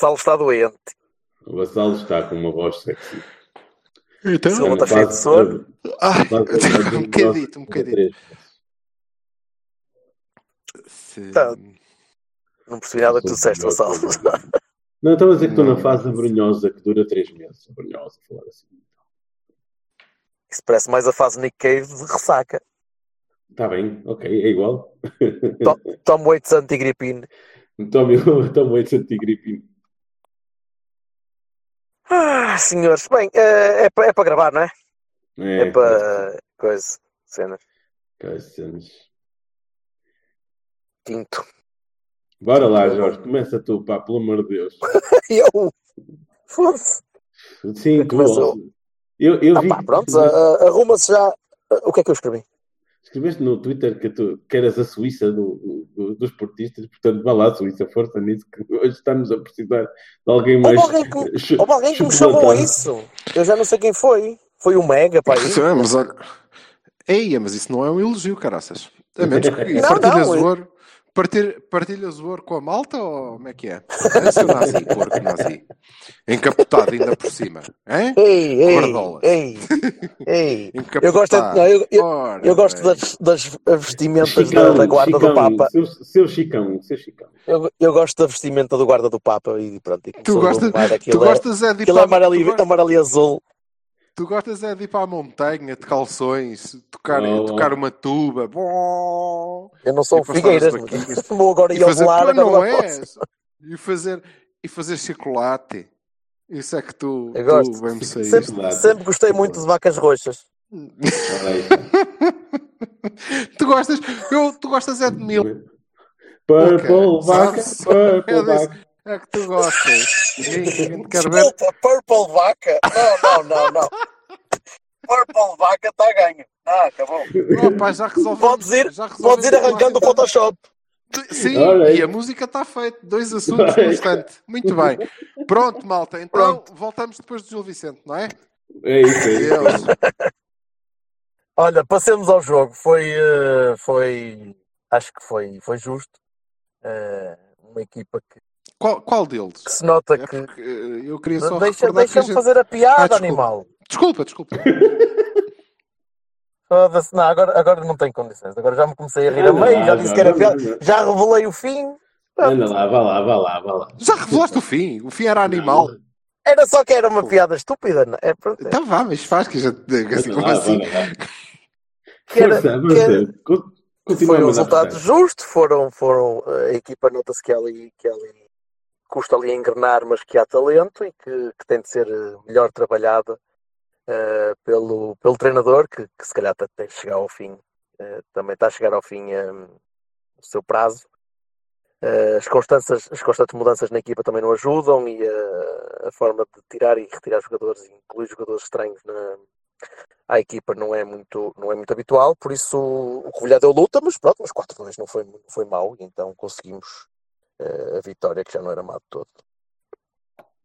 Vassalo está doente. O Vassalo está com uma voz sexy. Então, Silva está cheio de sono. Ai, um bocadito, um bocadito. Se- Tá. Não percebi nada que tu disseste, Vassalo. Não, estava a dizer que estou na fase abrunhosa que dura 3 meses. Abrunhosa, falar assim. Isso parece mais a fase Nick Cave de ressaca. Está bem, ok, é igual. Tom Waits antigripine. Tome, tome 8 antigripino. Ah, senhores, bem, é, é, para, é para gravar, não é? É, É, para coisa, cenas. Caçanos. Tinto. Bora lá, Jorge, começa tu, pá, pelo amor de Deus. Eu. Foda-se. Sim, tu. Eu, eu Ah, vi. pá, pronto, arruma-se já. O que é que eu escrevi? Escreveste no Twitter que tu que eras a Suíça do, do- dos portistas, portanto, vá lá, Suíça, força nisso, que hoje estamos a precisar de alguém mais. Houve alguém que, chu- houve alguém que me chamou isso. Eu já não sei quem foi. Foi o Mega, pá. Sim, mas olha. Eia, mas isso não é um elogio, caraças. A menos que Não, partilhas não, o ouro. Partilha, partilhas o ouro com a malta ou como é que é? É seu nazi, porco nazi. Encapotado ainda por cima. Hein? Ei, ei, ei, ei. Eu gosto, é- não, eu, eu, Ora, eu gosto das, das vestimentas da, Chicão, da guarda do Chicão, Papa. Seu, seu Chicão, seu Chicão. Eu, eu gosto da vestimenta do guarda do Papa e pronto. E Tu gostas, tu é, gostas é de aquilo é amarelo, amarelo e azul. Tu gostas é de ir para a montanha de calções, tocar, Oh. tocar uma tuba. Bom, Eu não sou Figueiras, vou agora e ir ao fazer volar. tu agora não não és. posso. E fazer, e fazer chocolate. Isso é que tu, Eu tu gosto. bem saíste. Sempre, Chocolate. sempre gostei muito de vacas roxas. Tu gostas, eu, tu gostas é de mil. Purple Ok. vaca, purple É vaca. É que tu gostas. Desculpa, Purple Vaca. Não, não, não, não. Purple Vaca está a ganho. Ah, acabou. Opa, já resolvemos. Podes ir, já resolvemos podes ir arrancando o. Photoshop. Sim, e a música está feita. Dois assuntos instante. Muito bem. Pronto, malta. Então voltamos depois do Gil Vicente, não é? É isso aí. Deus. Olha, passemos ao jogo. Foi, eh, foi, acho que foi, foi justo. Eh, uma equipa que, Qual, qual deles? que se nota É que. porque eh, eu queria só Deixa, deixa-me gente... fazer a piada, Ah, desculpa. animal. Desculpa, desculpa. Foda-se, Não, agora, agora não tenho condições. Agora já me comecei a rir a meio, já disse que era piada, já revelei o fim. Anda lá, vá lá, vá lá, vá lá. Já revelaste o fim. O fim era animal. Era só que era uma piada estúpida. não é? Pronto, é. Então vá, mas faz que gente. Assim, como lá, assim? Que era- que era- Foi um resultado justo, foram, foram a equipa nota-se que ali, que ali custa ali a engrenar, mas que há talento e que, que tem de ser eh, melhor trabalhada eh, pelo, pelo treinador, que, que se calhar até chegar ao fim, eh, também está a chegar ao fim eh, o seu prazo. Eh, as, constantes, as constantes mudanças na equipa também não ajudam e a forma de tirar e retirar jogadores incluir jogadores estranhos na, à equipa não é muito, não é muito habitual, por isso o Covilhã deu luta, mas pronto, mas 4-2 não foi, não foi mau, e então conseguimos eh, a vitória que já não era má de todo.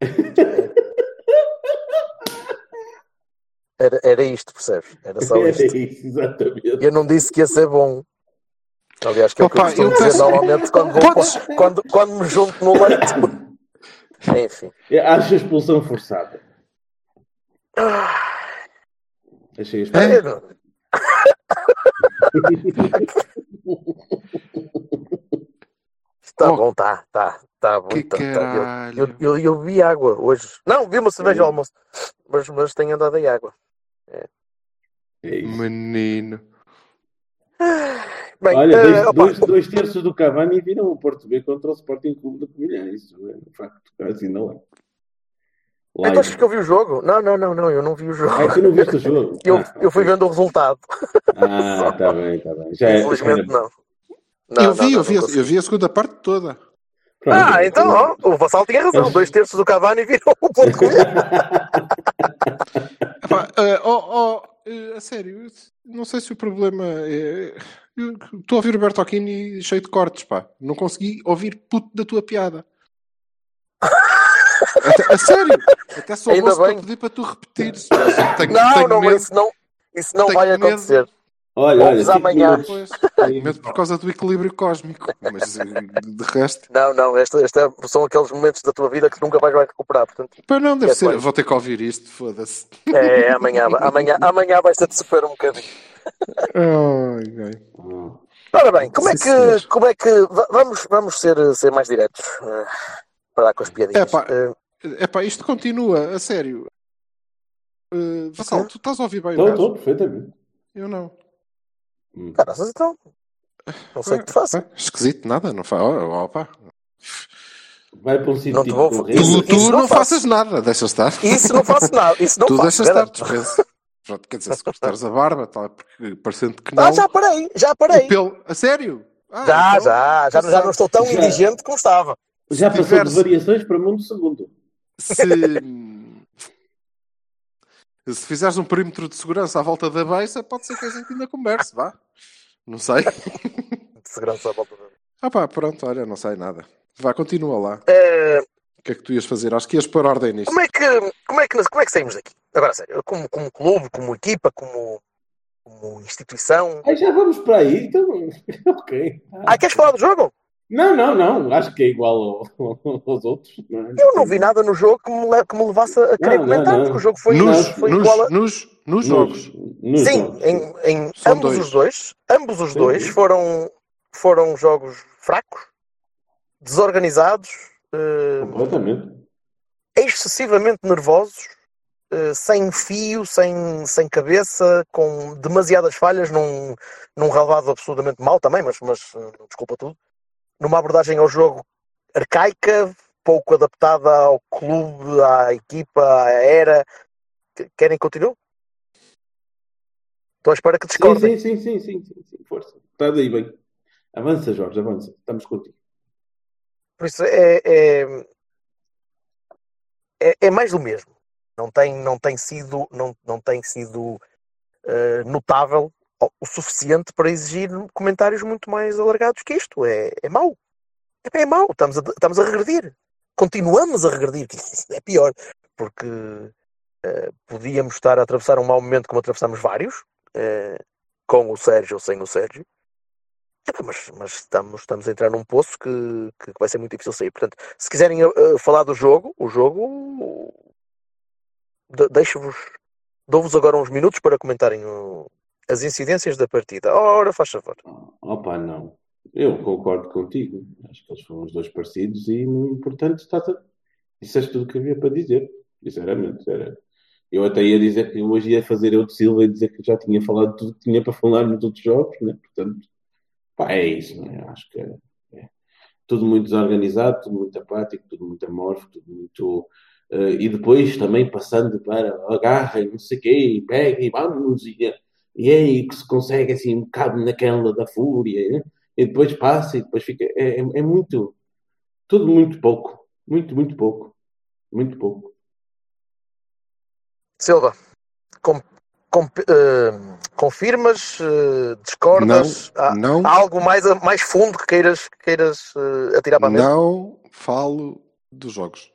Era, era isto, percebes? Era só Era isto. isso, exatamente. Eu não disse que ia ser bom. Aliás, que é o que eu costumo dizer normalmente quando, vou, Podes- quando, quando me junto no leite. Enfim. Acho a expulsão forçada. Achei a expulsão. Está Oh. bom, tá, tá, tá bom. Que tá, tá. Eu-. Eu, eu, eu vi água hoje. Não, vi uma cerveja ao almoço. Mas, mas tenho andado em água. É isso. Menino. Bem, Olha, eh, dois, opa, dois, dois terços do Cavani viram o Porto B contra o Sporting Clube da Covilhã. Isso é um facto, assim não é. Então achas que eu vi o jogo? Não, não, não, não, eu não vi o jogo. Ah, tu não viste o jogo? Eu, Ah, eu fui vendo o resultado. Ah, está bem, está bem. Já é, Infelizmente já não. Não, eu vi, não, não, eu, vi, não eu vi a segunda parte toda. Ah, então, ó, o Vassal tinha razão. Dois terços do Cavani viram o ponto eh, oh, a sério, não sei se o problema é. Estou a ouvir o Bertocchini cheio de cortes, pá. Não consegui ouvir puto da tua piada. Até- a sério, até só Ainda bem. pedir para tu repetires. Mas eu Tenho, Não, tenho não, medo, isso não, isso não vai medo. Olha, olha, amanhã. minutos. Pois, tenho medo por causa do equilíbrio cósmico. Mas eh, de resto, Não, não, este, este é- são aqueles momentos da tua vida que nunca vais vai recuperar. Portanto, pá, não deve É ser. bem. Vou ter que ouvir isto, foda-se. é, amanhã, amanhã, amanhã vais ter de sofrer um bocadinho. Ai, ai. Ah, Ora bem, como é que, como é que va- vamos, vamos ser, ser mais diretos eh, para dar com as piadinhas. Epá. Eh, Epá, isto continua, a sério. Uh, Vassal, tu estás a ouvir bem o Estou, estou, perfeitamente. Eu não. Hum. Caraças, então. Não sei o que te faço. Ah, Esquisito, nada, não faz. Oh, opa. Vai para um sítio Não te tipo vou- correto. Isso- Tu, tu isso não, não faças nada, deixa estar. Isso não faço nada. Isso não tu faço. deixa estar, garanto. dispensa. Pronto, quer dizer, se cortares a barba, tá, porque parecendo que não. Ah, já parei, já o parei. pelo... A sério? Ah, Já, então, já, já, tu já não estou tão Já. indigente como estava. Já passou tiveres- de variações para mundo segundo. Se, se fizeres um perímetro de segurança à volta da beça, pode ser que a gente ainda converse, vá. Não sei. De segurança à volta da Ah pá, pronto, olha, não sei nada. Vá, continua lá. Eh, O que é que tu ias fazer? Acho que ias pôr ordem nisto. como, é que, como, é que, como é que saímos daqui? Agora, sério, como, como clube, como equipa, como, como instituição. Aí já vamos para aí, então. ok. Ah, queres falar do jogo? Não, não, não. Acho que é igual ao- aos outros. não é? Eu não vi nada no jogo que me, que me levasse a querer Não, comentar, não. porque o jogo foi, nos, foi nos, igual a. nos, nos jogos. Nos Sim, jogos. em, em ambos dois. os dois, ambos os Sim, dois sim. foram, foram jogos fracos, desorganizados, eh, Completamente. excessivamente nervosos, eh, sem fio, sem, sem cabeça, com demasiadas falhas, num, num relevado absolutamente mau também, mas, mas eh, desculpa tudo. Numa abordagem ao jogo arcaica, pouco adaptada ao clube, à equipa, à era. Que- Querem que continue? Estou à espera que discordem. sim, sim, sim, sim, sim, sim. Força. Está daí bem. Avança, Jorge, avança. Estamos contigo. Por isso é, é, é, é mais do mesmo. Não tem, não tem sido, não, não tem sido eh, notável o, suficiente para exigir comentários muito mais alargados que isto. É, é mau. É, é mau. Estamos a, estamos a regredir. Continuamos a regredir. que É pior. Porque eh, podíamos estar a atravessar um mau momento como atravessamos vários, eh, com o Sérgio ou sem o Sérgio. Mas, mas estamos, estamos a entrar num poço que, que vai ser muito difícil sair. Portanto, se quiserem uh, falar do jogo, o jogo de- deixo-vos, dou-vos agora uns minutos para comentarem o- as incidências da partida. Ora, faz favor. Opa, não. Eu concordo contigo. Acho que eles foram os dois parecidos e no importante está. Disseste tudo o que havia para dizer. Sinceramente, era. Eu até ia dizer que hoje ia fazer eu de Silva e dizer que já tinha falado tudo que tinha para falar nos outros jogos, né? Portanto, pá, é isso, não é? Acho que é, é tudo muito desorganizado, tudo muito apático, tudo muito amorfo, tudo muito. eh, e depois também passando para agarra e não sei o quê, e pega e vamos, e, e é aí que se consegue assim um bocado naquela da fúria, né? e depois passa e depois fica. É, é, é muito. Tudo muito pouco. Muito, muito pouco. Muito pouco. Silva, com- com- eh, confirmas, eh, discordas? há, não, há algo mais, mais fundo que queiras, que queiras eh, atirar para a mesa? não falo dos jogos.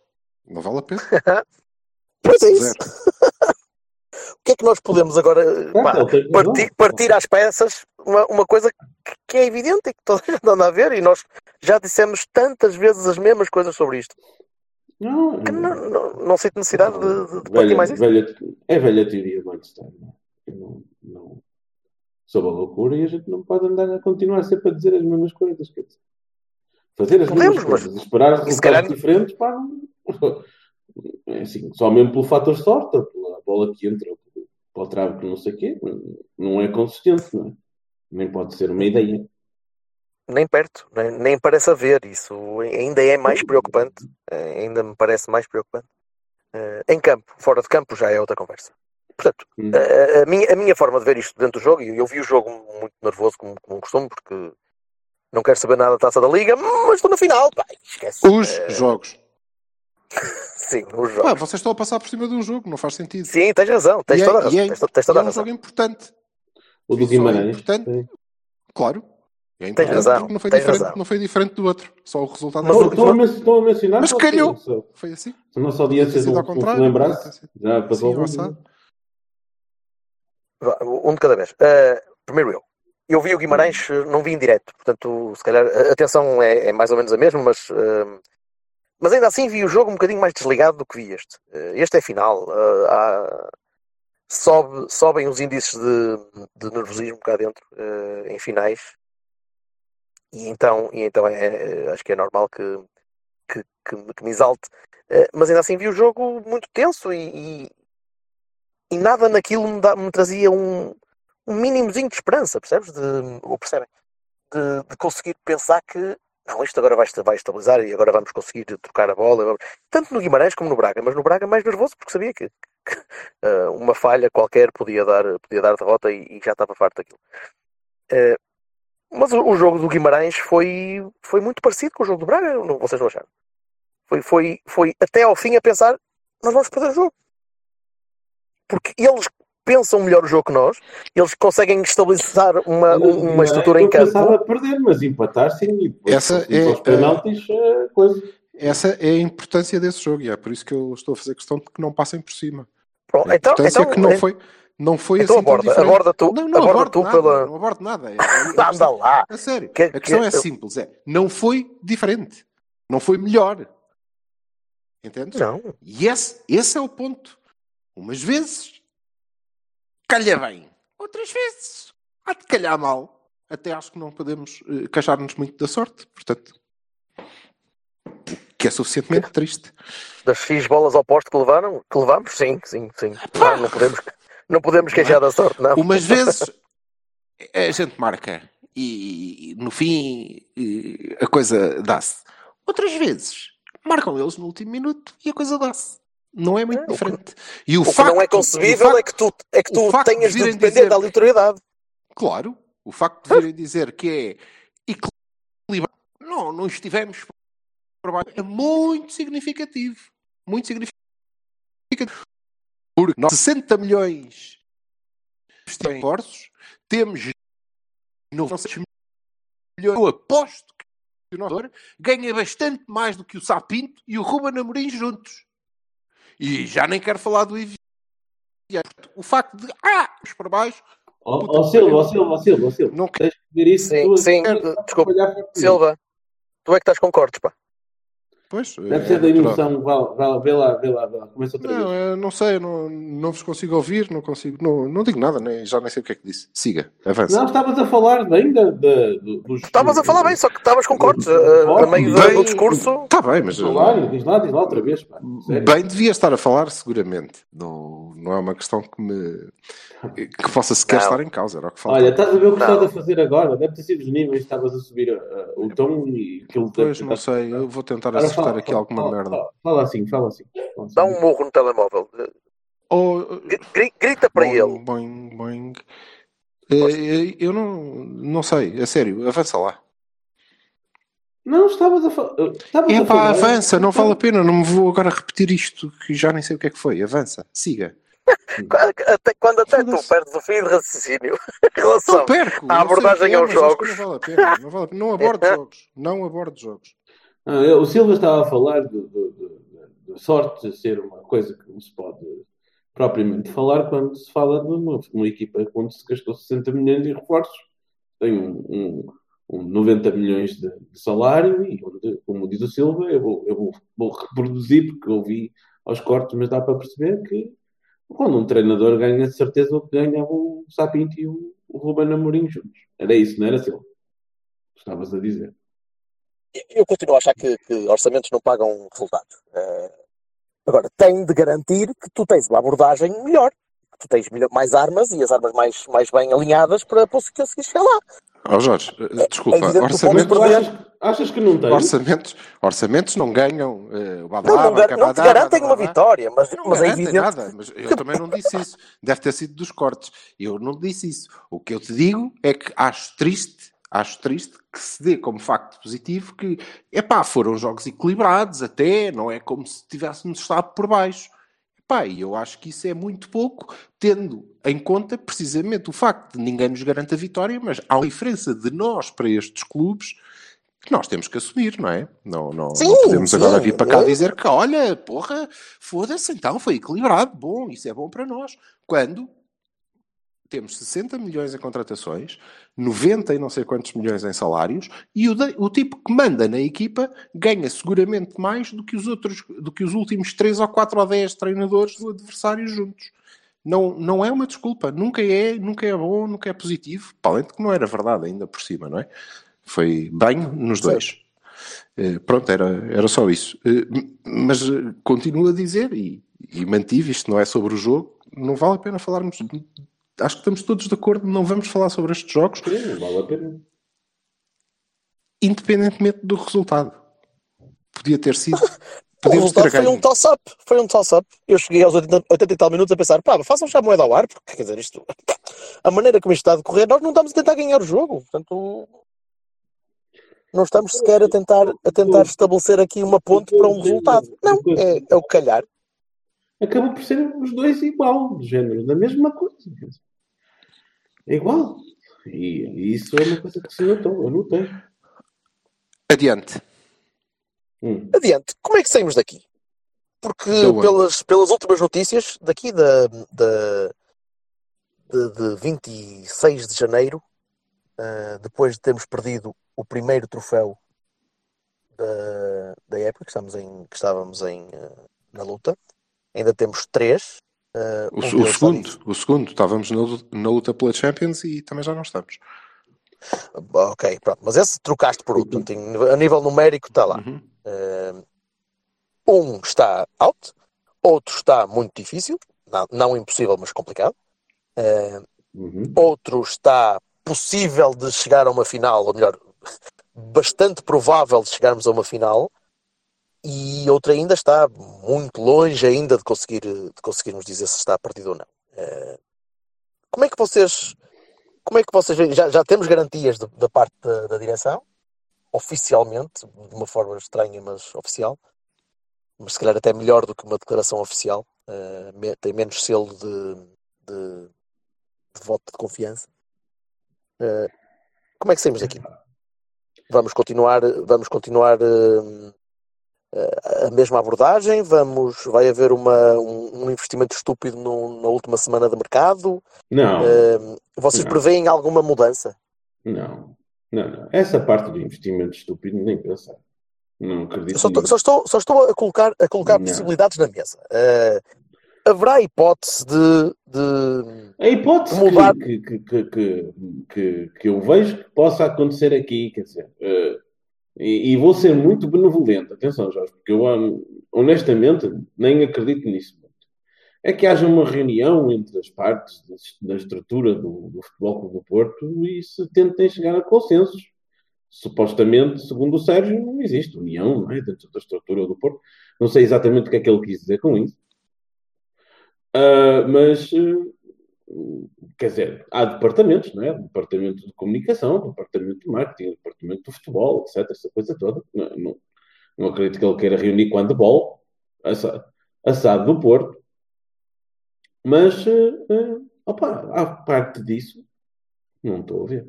Não vale a pena. Pois é isso. Que é que nós podemos agora eh, pá, razão. partir, partir às peças uma, uma coisa que, que é evidente e que toda a gente anda a ver e nós já dissemos tantas vezes as mesmas coisas sobre isto Não, que não, não, não sinto necessidade de, de- de partir velha, mais isso. velha, é velha teoria do Einstein. Não, é? Não, não, sobre a loucura e a gente não pode andar a continuar sempre a dizer as mesmas coisas. Quer dizer, fazer as Podemos, mesmas mas- coisas, esperar e se resultados calhar- diferentes, pá, não- é assim, só mesmo pelo fator sorte, pela bola que entra, ou pelo trave que não sei o quê, não- é consistente, não é? Nem pode ser uma ideia. Nem perto, nem, nem parece haver. Isso ainda é mais preocupante. eh, Ainda me parece mais preocupante. Uh, em campo, fora de campo, já é outra conversa. Portanto, Hum. a, a minha, a minha forma de ver isto dentro do jogo, e eu vi o jogo muito nervoso, como, como costumo, porque não quero saber nada da taça da liga, mas estou na final, pá, esquece. Os Eh, jogos. sim, os Pá, jogos. vocês estão a passar por cima de um jogo, não faz sentido. Sim, tens razão, tens E é- toda a razão. é- tens, tens toda é a um razão. jogo importante. O do é Guimarães. importante. sim. Claro. É importante razão, porque não foi, tens diferente, razão. não foi diferente do outro. Só o resultado Mas o- foi Estão a, estão a mencionar. Mas calhou. que- Se Foi assim. a nossa audiência não, ao não se lembrasse, já passou Sim, Um de cada vez. Uh, primeiro eu. Eu vi o Guimarães, uh, não vi em direto, portanto, se calhar a atenção é, é mais ou menos a mesma, mas, uh, mas ainda assim vi o jogo um bocadinho mais desligado do que vi este. Uh, este é final. uh, há- sobe, sobem os índices de, de nervosismo cá dentro uh, em finais. E então, e então é, acho que é normal que, que, que que me exalte. Uh, mas ainda assim vi o jogo muito tenso e, e, e nada naquilo me, dá- me trazia um, um mínimozinho de esperança, percebes? De, ou percebem? De, de conseguir pensar que não, isto agora vai, vai estabilizar e agora vamos conseguir trocar a bola. Tanto no Guimarães como no Braga, mas no Braga mais nervoso porque sabia que, que, eh, uma falha qualquer podia dar, podia dar derrota e, e já estava farto daquilo. Eh, mas o, o jogo do Guimarães foi, foi muito parecido com o jogo do Braga, não, vocês não acharam? Foi, foi, foi até ao fim a pensar, nós vamos perder o jogo. Porque eles pensam melhor o jogo que nós, eles conseguem estabilizar uma, um- uma estrutura em Eu campo. pensava perder, mas empatar sim. E depois, Essa é, aos penaltis, eh, coisa. Essa é a importância desse jogo e é por isso que eu estou a fazer questão de que não passem por cima. Pronto, A então, importância então, é que não foi, não foi então assim tão aborda, diferente. aborda tu, não, não aborda abordo tu nada, pela. não abordo nada. É- é- a Anda lá. A sério, Que- a questão que- é simples, é, não foi diferente. Não foi melhor. Entendes? Não, E esse, esse é o ponto. Umas vezes calha bem, outras vezes há de calhar mal. Até acho que não podemos eh, queixar-nos muito da sorte, portanto, que é suficientemente triste. das X bolas ao posto que levaram, que levamos, sim, sim, sim. Não, não podemos, não podemos queixar da sorte, não. Umas vezes a gente marca e, e, no fim e a coisa dá-se. Outras vezes marcam eles no último minuto e a coisa dá-se. Não é muito É, que- diferente. E o, O que facto, não é concebível facto- é que tu, é que tu de tenhas de depender dizer- da aleatoriedade. Claro, o facto de virem dizer que é equilibrado, não, não estivemos é muito significativo. Muito significativo. Porque nós 60 milhões de esforços, temos 900 milhões. Eu aposto que o nosso ganha bastante mais do que o Sapinto e o Ruben Amorim juntos. E já nem quero falar do Ivi. O facto de, ah, vamos para baixo, Ó ó, que Silva, ó Silva, ó Silva, ó Silva. não quero. Ver isso. Sim, sim, desculpa. Silva, tu é que estás com cortes, pá. Pois, Deve é ser da emoção. Vá, vá, vê lá, vê lá, vê lá. Começa outra Não, vez. eu não sei, não, não vos consigo ouvir, não consigo, não, não digo nada, nem, já nem sei o que é que disse. Siga, avança. Não, estavas a falar ainda da, do- dos. Estavas a falar bem, só que estavas com cortes Bem- a, meio do, do discurso. Está bem, mas diz lá, diz lá outra vez. Pá. Bem devia estar a falar, seguramente. Não, não é uma questão que me que possa sequer Não. estar em causa, era o que falta. Olha, estás a ver o que estás a fazer agora? Deve ter sido os níveis, estavas a subir uh, o tom e aquilo Pois, não sei, eu vou tentar Ora, fala, aqui fala, alguma fala, merda. Fala, fala assim, fala assim. Fala assim. Dá um morro no telemóvel. Ou, Gri- Grita para boing, ele. boing, boing. Eh, Eu não, não sei, a sério, avança lá. Não, estavas a, fa estavas É pá, falar. avança, não vale a pena, não me vou agora repetir isto, que já nem sei o que é que foi. Avança, siga. Até, quando até tu perdes o fim de raciocínio em relação Não perco. à que abordagem é, aos jogos. Não vale a pena. Não, vale a pena. não abordo jogos. Não abordo jogos. Ah, o Silva estava a falar de, de, de- sorte ser uma coisa que não se pode propriamente falar quando se fala de uma, uma equipa onde se gastou 60 milhões de reforços, tem um, um, um 90 milhões de, de salário e como diz o Silva, eu vou, eu vou, vou reproduzir porque ouvi aos cortes, mas dá para perceber que quando um treinador ganha de certeza o que ganhava o Sapinto e o, o Ruben Amorim juntos. Era isso, não era Silva? Estavas a dizer. Eu continuo a achar que, que orçamentos não pagam resultado. Eh, agora, tem de garantir que tu tens uma abordagem melhor. Que tu tens melhor- mais armas e as armas mais, mais bem alinhadas para conseguir chegar lá. Ó Jorge, eh, desculpa, É evidente que o orçamentos, Tu achas, achas que não tem? orçamentos, orçamentos não ganham. eh, o Não, Badalá, não, gar- não te garantem uma vitória, mas, Não mas é garantem evidente. nada, mas eu também não disse isso. Deve ter sido dos cortes. Eu não disse isso. O que eu te digo é que acho triste, acho triste que se dê como facto positivo que, epá, foram jogos equilibrados até, não é como se tivéssemos estado por baixo. Epá, e eu acho que isso é muito pouco, tendo em conta precisamente o facto de ninguém nos garante a vitória, mas há uma diferença de nós para estes clubes que nós temos que assumir, não é? Não, não, Sim, não podemos agora sim, vir para cá é. dizer que, olha, porra, foda-se, então foi equilibrado, bom, isso é bom para nós. Quando temos 60 milhões em contratações, 90 e não sei quantos milhões em salários, e o, de- o tipo que manda na equipa ganha seguramente mais do que os outros, do que os últimos 3 ou 4 ou 10 treinadores do adversário juntos. Não, não é uma desculpa, nunca é, nunca é bom, nunca é positivo, para além de que não era verdade ainda por cima, não é? Foi banho nos dois. Eh, pronto, era, era só isso. M- mas eh, continuo a dizer, e, e mantive, isto não é sobre o jogo, não vale a pena falarmos. Acho que estamos todos de acordo, não vamos falar sobre estes jogos, Sim, não vale a pena. independentemente do resultado. Podia ter sido. O Podíamos ter resultado foi um toss-up. Foi um toss-up. Eu cheguei aos 80, 80 e tal minutos a pensar, pá, façam já a moeda ao ar, porque quer dizer, isto, a maneira como isto está a decorrer, nós não estamos a tentar ganhar o jogo. Portanto, não estamos sequer a tentar, a tentar estabelecer aqui uma ponte para um resultado. Não, é, é o que calhar. Acabou por ser os dois igual, do género, da mesma coisa. É igual. E, e isso é uma coisa que se notou, eu notei. Adiante. Hum. Adiante, como é que saímos daqui? Porque Da pelas, pelas últimas notícias, daqui da, da, de, de 26 de janeiro, ah, depois de termos perdido o primeiro troféu da, da época, que, estamos em, que estávamos em, ah, na luta, ainda temos três. Ah, O, o segundo, o segundo, estávamos na, na luta pela Champions e também já não estamos. Ok, pronto. Mas esse trocaste por outro. Em- a nível numérico está lá. Uhum. Eh, um está out, outro está muito difícil, não, não impossível, mas complicado. Eh, Uhum. outro está possível de chegar a uma final, ou melhor, bastante provável de chegarmos a uma final. E outro ainda está muito longe ainda de conseguir de conseguirmos dizer se está perdido ou não. Eh, como é que vocês como é que vocês veem? Já, já temos garantias de- da parte da, da direção, oficialmente, de uma forma estranha, mas oficial, mas se calhar até melhor do que uma declaração oficial, me- tem menos selo de, de, de voto de confiança. Eh, como é que saímos daqui? Vamos continuar, vamos continuar eh, a mesma abordagem? Vamos, vai haver uma, um, um investimento estúpido no- na última semana de mercado? Não, Eh, vocês Não. preveem alguma mudança? não, não, não. Essa parte do investimento estúpido nem pensar. Não acredito só, só estou, só estou a colocar, a colocar Não. possibilidades na mesa. Eh, haverá hipótese de, de- A hipótese Mudar- que, que, que, que, que, eu vejo que possa acontecer aqui, quer dizer, eh, e, e vou ser muito benevolente, atenção, Jorge, porque eu honestamente nem acredito nisso muito. É que haja uma reunião entre as partes da, estrutura do, do Futebol Clube do Porto e se tentem chegar a consensos. Supostamente, segundo o Sérgio, não existe união não é, dentro da estrutura do Porto. Não sei exatamente o que é que ele quis dizer com isso. Ah, mas eh, quer dizer, há departamentos, não é? Departamento de comunicação, departamento de marketing, departamento de futebol, etc. Essa coisa toda. Não, não, não acredito que ele queira reunir com a handball, assa- assado do Porto. Mas, eh, opa, à parte disso, não estou a ver.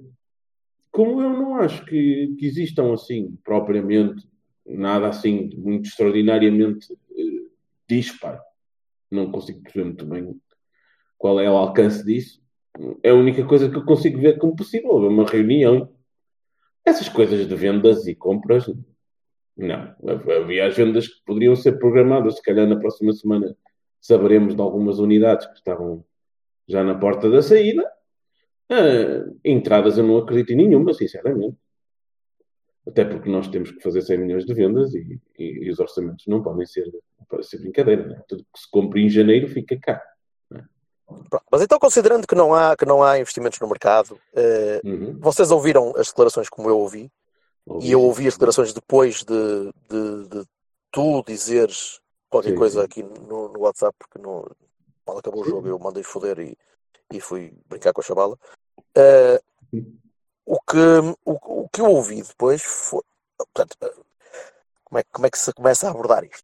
Como eu não acho que, que existam assim, propriamente, nada assim muito extraordinariamente eh, disparo, não consigo perceber muito bem qual é o alcance disso. É a única coisa que eu consigo ver como possível, uma reunião. Essas coisas de vendas e compras, não. Havia agendas que poderiam ser programadas, se calhar na próxima semana saberemos de algumas unidades que estavam já na porta da saída. Ah, entradas eu não acredito em nenhuma, sinceramente. Até porque nós temos que fazer 100 milhões de vendas e, e- e os orçamentos não podem ser, podem ser brincadeira. Não é? Tudo que se compra em janeiro fica cá. Mas então, considerando que não há, que não há investimentos no mercado, eh, Uhum. vocês ouviram as declarações como eu ouvi, Ouvi. e eu ouvi as declarações depois de, de, de tu dizeres qualquer Sim, coisa aqui no, no WhatsApp, porque no, mal acabou o Sim. jogo, eu mandei foder e, e fui brincar com a chavala. Eh, Sim. o, que, o, o que eu ouvi depois foi. Portanto, eh, como é, como é que se começa a abordar isto?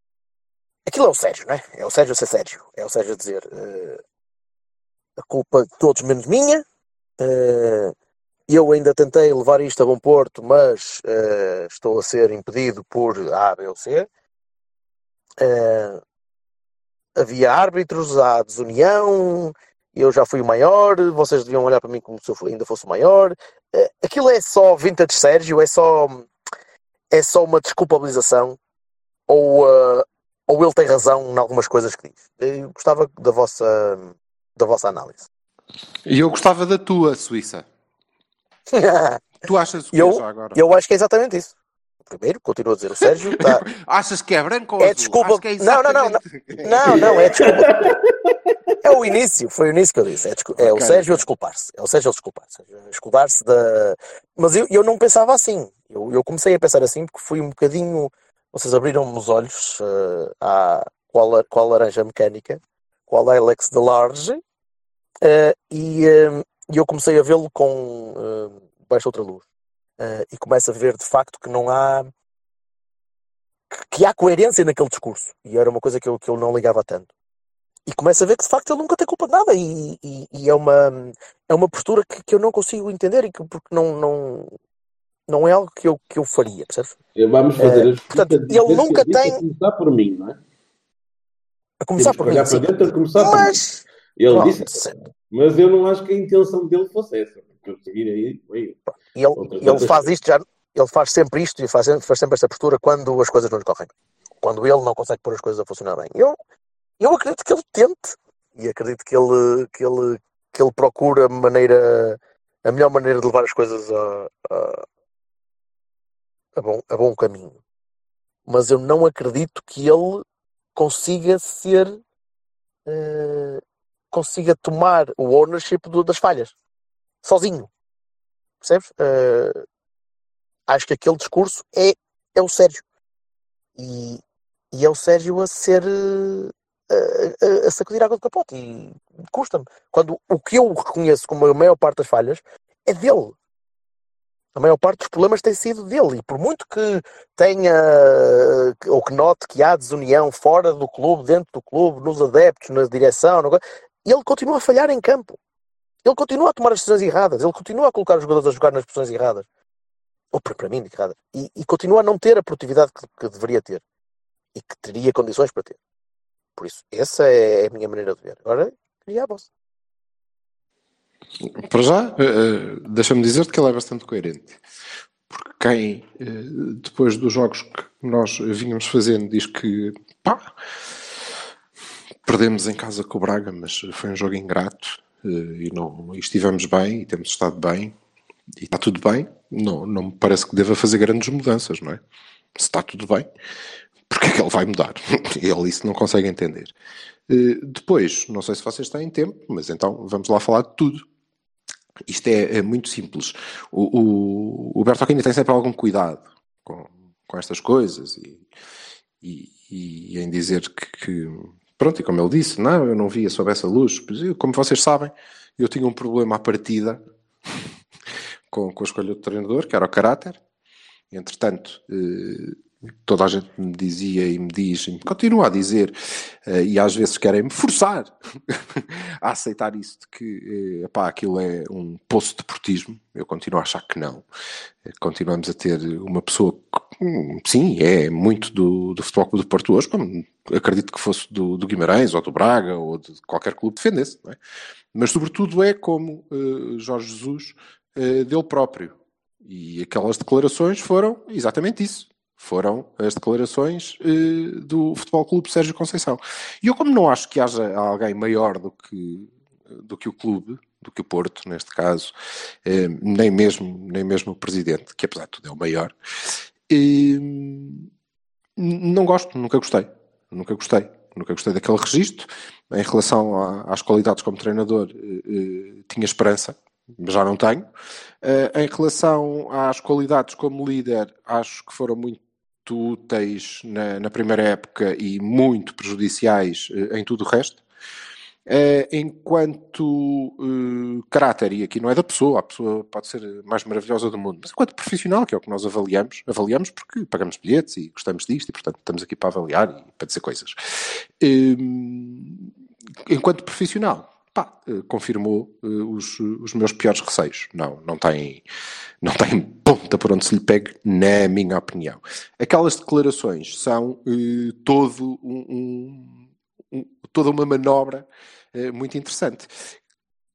Aquilo é o Sérgio, não é? É o Sérgio a ser Sérgio. É o Sérgio dizer eh, a culpa de todos menos minha. eh, eu ainda tentei levar isto a bom porto, mas eh, estou a ser impedido por A, B ou C. Eh, havia árbitros, há desunião, eu já fui o maior, vocês deviam olhar para mim como se eu ainda fosse o maior. Aquilo é só vintage Sérgio, é só, é só uma desculpabilização, ou, ou ele tem razão em algumas coisas que diz. Eu gostava da vossa, da vossa análise. E eu gostava da tua, Suíça. Tu achas o que Eu- já agora? eu acho que é exatamente isso. Primeiro, continuo a dizer, o Sérgio está. Achas que é branco ou É azul? desculpa- é Não, não, não, exatamente- Não, não, é desculpa. É o início, foi o início que eu disse. É, descul- é o Ok, Sérgio a desculpar-se. É o Sérgio a desculpar-se. Escudar-se da. Mas eu, eu não pensava assim. Eu, eu comecei a pensar assim porque fui um bocadinho. Vocês abriram-me os olhos eh, à qual, a- qual laranja mecânica, qual Alex de Large, e, eh, e eu comecei a vê-lo com eh, baixa outra luz. Eh, e começo a ver de facto que não há que há coerência naquele discurso. E era uma coisa que eu, que eu não ligava tanto. E começo a ver que de facto ele nunca tem culpa de nada. E, e- e é, uma, é uma postura que, que eu não consigo entender e que porque não, não, não é algo que eu, que eu faria, percebes? Vamos fazer Eh, a justiça portanto, ele nunca disse a tem- começar por mim, não é? A começar Temos por mim. para dentro a começar. Mas. Ele pronto, disse, se- mas eu não acho que a intenção dele fosse essa. Seguir aí, aí ele, Outras- ele outras faz coisas. isto já. Ele faz sempre isto e faz, faz sempre esta postura quando as coisas não lhe correm. Quando ele não consegue pôr as coisas a funcionar bem. Eu, eu acredito que ele tente. E acredito que ele, que ele, que ele procura a maneira, a melhor maneira de levar as coisas a, a, a bom, a bom caminho. Mas eu não acredito que ele consiga ser. eh, consiga tomar o ownership do- das falhas sozinho. Percebes? Eh, acho que aquele discurso é, é o Sérgio. E, e é o Sérgio a ser. eh, a, a- a sacudir água do capote. E custa-me. Quando o que eu reconheço como a maior parte das falhas é dele. A maior parte dos problemas tem sido dele. E por muito que tenha, ou que note que há desunião fora do clube, dentro do clube, nos adeptos, na direção, no- ele continua a falhar em campo. Ele continua a tomar as decisões erradas. Ele continua a colocar os jogadores a jogar nas posições erradas. Ou para, mim, erradas. E, e continua a não ter a produtividade que, que deveria ter. E que teria condições para ter. Por isso, essa é a minha maneira de ver. Agora, queria a vossa. Para já, eh, eh, deixa-me dizer-te que ele é bastante coerente. Porque quem, eh, depois dos jogos que nós vínhamos fazendo, diz que pá, perdemos em casa com o Braga, mas foi um jogo ingrato eh, e, não, e estivemos bem e temos estado bem e está tudo bem, não, não me parece que deva fazer grandes mudanças, não é? Se está tudo bem, porque é que ele vai mudar? ele isso não consegue entender. Eh, Depois, não sei se vocês têm tempo, mas então vamos lá falar de tudo. Isto é, é muito simples. O, o, o Bertolini tem sempre algum cuidado com, com estas coisas e, e, e em dizer que, que- Pronto, e como ele disse, não, eu não via sob essa luz. Como vocês sabem, eu tinha um problema à partida com, com a escolha do treinador, que era o caráter. Entretanto, eh, toda a gente me dizia e me diz, e me continua a dizer, eh, e às vezes querem-me forçar a aceitar isso, de que eh, epá, aquilo é um poço de portismo. Eu continuo a achar que não. Continuamos a ter uma pessoa que, hum, sim, é muito do, do Futebol Clube do Porto hoje, como acredito que fosse do, do Guimarães, ou do Braga, ou de qualquer clube defendesse, é? Mas sobretudo é como eh, Jorge Jesus eh, dele próprio. E aquelas declarações foram exatamente isso. Foram as declarações eh, do Futebol Clube Sérgio Conceição. E eu, como não acho que haja alguém maior do que, do que o clube, do que o Porto, neste caso, nem, mesmo, nem mesmo o presidente, que apesar de tudo é o maior, eh, não gosto, nunca gostei. Nunca gostei. nunca gostei daquele registro. Em relação às qualidades como treinador, eh, eh, tinha esperança, mas já não tenho. Eh, em relação às qualidades como líder, acho que foram muito úteis na, na primeira época e muito prejudiciais em tudo o resto. Eh, enquanto eh, caráter, e aqui não é da pessoa, a pessoa pode ser mais maravilhosa do mundo, mas enquanto profissional, que é o que nós avaliamos, avaliamos porque pagamos bilhetes e gostamos disto e, portanto, estamos aqui para avaliar e para dizer coisas. Eh, enquanto profissional, pá, eh, confirmou os, os meus piores receios. Não, não tem, não tem ponta por onde se lhe pegue, na minha opinião. Aquelas declarações são todo um- um- toda uma manobra eh, muito interessante.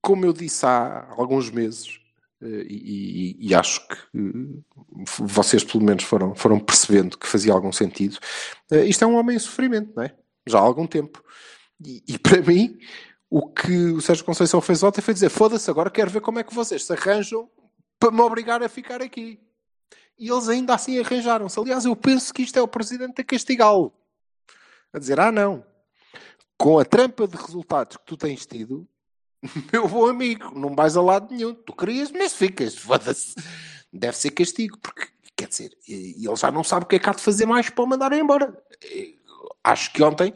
Como eu disse há alguns meses, eh, e, e- e acho que eh, vocês pelo menos foram, foram percebendo que fazia algum sentido, isto é um homem em sofrimento, não é? Já há algum tempo. E, e para mim, o que o Sérgio Conceição fez ontem foi dizer: foda-se, agora quero ver como é que vocês se arranjam para me obrigar a ficar aqui. E eles ainda assim arranjaram-se. Aliás, eu penso que isto é o presidente a castigá-lo. A dizer: ah, não. Com a trampa de resultados que tu tens tido, meu bom amigo, não vais a lado nenhum. Tu querias, mas ficas. Foda-se. Deve ser castigo, porque, quer dizer, ele já não sabe o que é que há de fazer mais para o mandar embora. Acho que ontem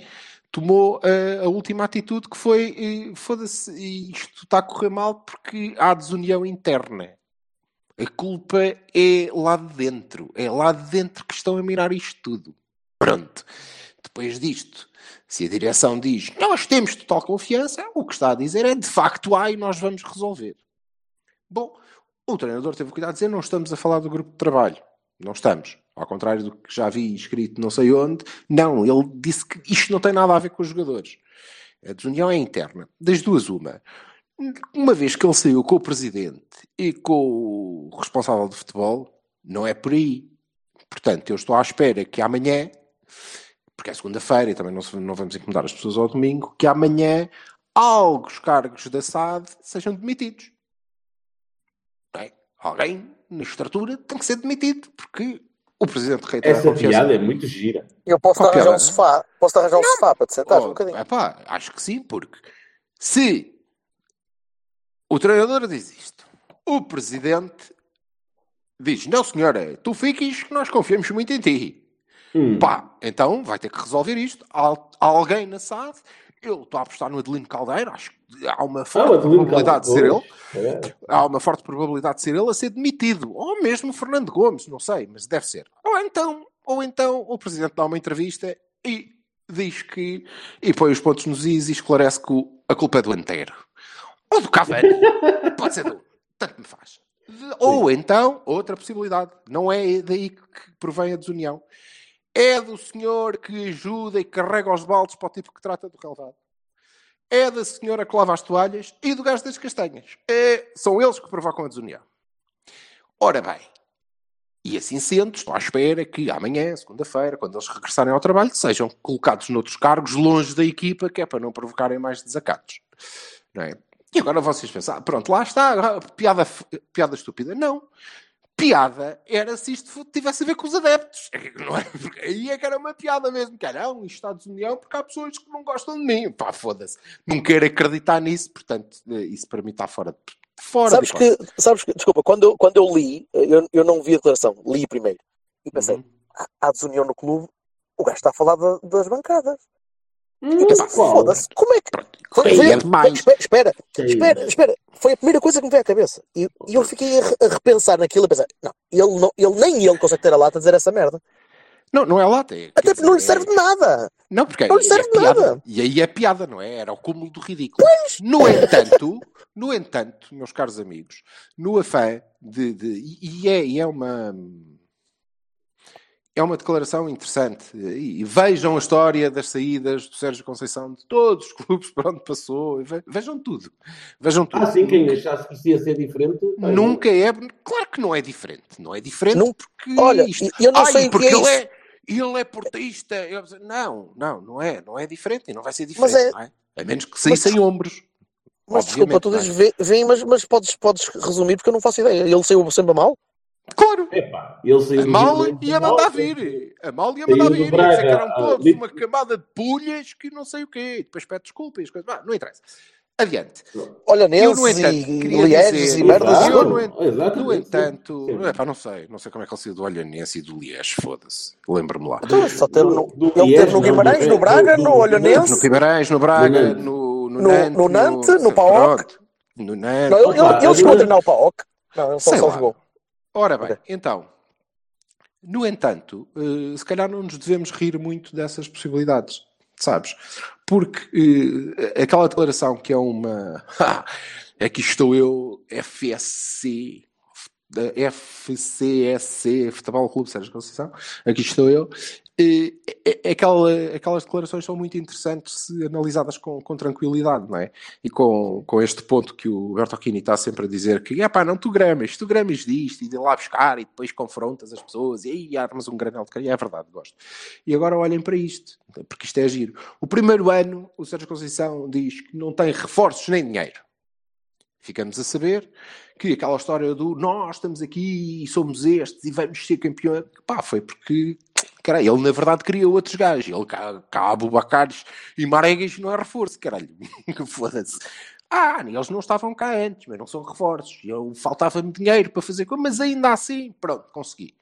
tomou eh, a última atitude que foi: foda-se, isto está a correr mal porque há desunião interna. A culpa é lá de dentro. É lá de dentro que estão a mirar isto tudo. Pronto. Depois disto, se a direção diz nós temos total confiança, o que está a dizer é de facto há e nós vamos resolver. Bom, o treinador teve cuidado de dizer não estamos a falar do grupo de trabalho. Não estamos. Ao contrário do que já vi escrito não sei onde. Não, ele disse que isto não tem nada a ver com os jogadores. A desunião é interna. Das duas, uma. Uma vez que ele saiu com o presidente e com o responsável de futebol, não é por aí. Portanto, eu estou à espera que amanhã, porque é segunda-feira e também não, se- não vamos incomodar as pessoas ao domingo, que amanhã alguns cargos da SAD sejam demitidos. Não é? Alguém na estrutura tem que ser demitido, porque o presidente reitera a Essa confiança. piada é muito gira. Eu posso Qual arranjar um sofá. Posso arranjar um sofá para te sentar um Oh, bocadinho. epá, acho que sim, porque se o treinador diz isto, o presidente diz: Não, senhora, tu fiques que nós confiamos muito em ti. Hum. Pá, então vai ter que resolver isto. Há, há alguém na SAD. Eu estou a apostar no Adelino Caldeira. Acho que há uma Ah, forte Adelino probabilidade de ser ele. Caldeira. É. Há uma forte probabilidade de ser ele a ser demitido. Ou mesmo Fernando Gomes, não sei, mas deve ser. Ou então, ou então o presidente dá uma entrevista e diz que. e põe os pontos nos is e esclarece que a culpa é do Antero. Ou do Cavani. Pode ser do. Tanto me faz. Ou então, outra possibilidade. Não é daí que provém a desunião. É do senhor que ajuda e carrega os baldes para o tipo que trata do relevado. É da senhora que lava as toalhas e do gajo das castanhas. É, são eles que provocam a desunião. Ora bem, e assim sendo, estou à espera que amanhã, segunda-feira, quando eles regressarem ao trabalho, sejam colocados noutros cargos longe da equipa, que é para não provocarem mais desacatos. Não é? E agora vocês pensam, ah, pronto, lá está, piada, piada estúpida. Não. Piada era se isto tivesse a ver com os adeptos. Não é? Aí é que era uma piada mesmo. Que era, não, isto está desunião porque há pessoas que não gostam de mim. Pá, foda-se. Não quero acreditar nisso, portanto, eh, isso para mim está fora de, fora Sabes de que, sabes que, desculpa, quando eu, quando eu li, eu, eu não vi a declaração, li primeiro. E pensei, Uhum. há, desunião no clube, o gajo está a falar da- das bancadas. Hum, E qual? foda-se, como é que. Foi, foi- é demais. espera, espera, espera, espera. Foi a primeira coisa que me veio à cabeça. E, e eu fiquei a, re- a repensar naquilo a pensar, não ele, não, ele nem ele consegue ter a lata a dizer essa merda. Não, não é lata. É, Até porque não lhe dizer, serve de nada. Não, porque Não lhe aí serve é piada. nada. E aí é piada, não é? Era o cúmulo do ridículo. No entanto, no entanto, meus caros amigos, no afã de. de- e é, e é uma. É uma declaração interessante. E, vejam a história das saídas do Sérgio Conceição de todos os clubes por onde passou. Ve- Vejam tudo. Vejam tudo. Ah, sim, quem achasse que isso ia ser diferente. pá, Nunca é. Claro que não é diferente. Não é diferente Não- porque. Olha, isto- eu não Ai, sei porque é ele isso. é. Ele é portista. Eu- Não, não, não é. Não é diferente. E não vai ser diferente. Mas é- não é? A menos que saíssem ombros. Mas desculpa, tu Obviamente, dizes, vem, mas, mas podes, podes resumir porque eu não faço ideia. Ele saiu sempre mal? Claro. Epá, ele saiu A mal ia mandar vir. A mal ia mandar vir. Braga, dizer que eram todos uma camada de pulhas que não sei o quê. Depois pede desculpa e as coisas. Ah, não interessa. Adiante. Olha, Eu, Nenses no entanto, e dizer... e merdas Eu, no, no entanto... sim. Epá, não sei. Não sei como é que ele saiu do Olhanense e do Liège. Foda-se. Lembro-me lá. Então, Só teve no, Do- do ele teve no Guimarães, no Braga, no do- No Olhanense. Guimarães, no Braga, no, no, No- Nantes, no Nantes, no PAOK. No Nantes. Não, ele, Opa, ele, ele chegou a treinar o PAOK. Não, ele só, só jogou. Ora bem, Ok. então, no entanto, eh, se calhar não nos devemos rir muito dessas possibilidades, sabes? Porque eh, aquela declaração que é uma. Aqui estou eu, FSC, FCSC, Futebol Clube Sérgio Conceição, aqui estou eu. Eh, é- é- aquela, aquelas declarações são muito interessantes se analisadas com, com tranquilidade, não é? E com, com este ponto que o Bertocchini está sempre a dizer que, é pá, não tu gramas, tu gramas disto e de lá buscar e depois confrontas as pessoas e aí armas um granel de carinho. É verdade, gosto. E agora olhem para isto, porque isto é giro. O primeiro ano, o Sérgio Conceição diz que não tem reforços nem dinheiro. Ficamos a saber que aquela história do nós estamos aqui e somos estes e vamos ser campeões, pá, foi porque ele na verdade queria outros gajos. Ele cá Abubacares e Maregas não é reforço, caralho. Foda-se. Ah, eles não estavam cá antes, mas não são reforços. Eu faltava-me dinheiro para fazer coisa, mas ainda assim, pronto, consegui.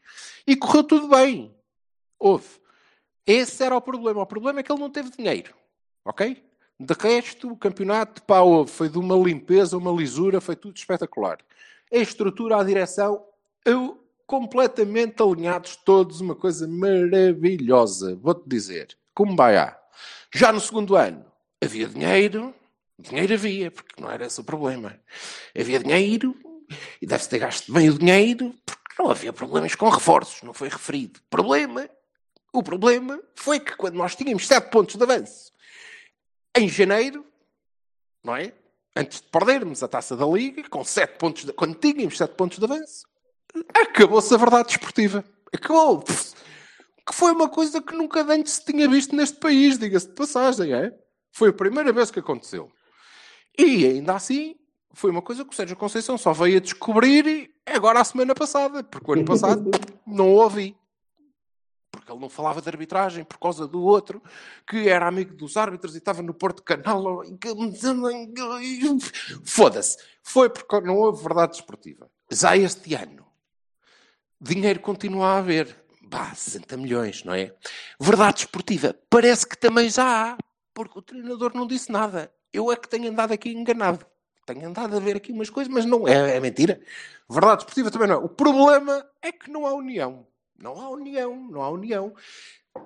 E correu tudo bem. Houve. Esse era o problema. O problema é que ele não teve dinheiro. Ok? De resto, o campeonato pá, houve. foi de uma limpeza, uma lisura, foi tudo espetacular. A estrutura, a direção, eu completamente alinhados todos, uma coisa maravilhosa. Vou-te dizer, há. Já no segundo ano, havia dinheiro, dinheiro havia, porque não era esse o problema. Havia dinheiro, e deve-se ter gasto bem o dinheiro, porque não havia problemas com reforços, não foi referido. Problema, o problema foi que quando nós tínhamos 7 pontos de avanço, em janeiro, não é? Antes de perdermos a taça da Liga, com 7 pontos, de, quando tínhamos 7 pontos de avanço, acabou-se a verdade desportiva. Acabou. Que foi uma coisa que nunca antes se tinha visto neste país, diga-se de passagem, é? Foi a primeira vez que aconteceu. E ainda assim, foi uma coisa que o Sérgio Conceição só veio a descobrir agora a semana passada, porque o ano passado não ouvi. Porque ele não falava de arbitragem por causa do outro, que era amigo dos árbitros e estava no Porto Canal. Foda-se. Foi porque não houve verdade desportiva. Já este ano, dinheiro continua a haver. Bah, 60 milhões, não é? Verdade desportiva, parece que também já há, porque o treinador não disse nada. Eu é que tenho andado aqui enganado. Tenho andado a ver aqui umas coisas, mas não é, é mentira. Verdade desportiva também não é. O problema é que não há união. Não há união, não há união.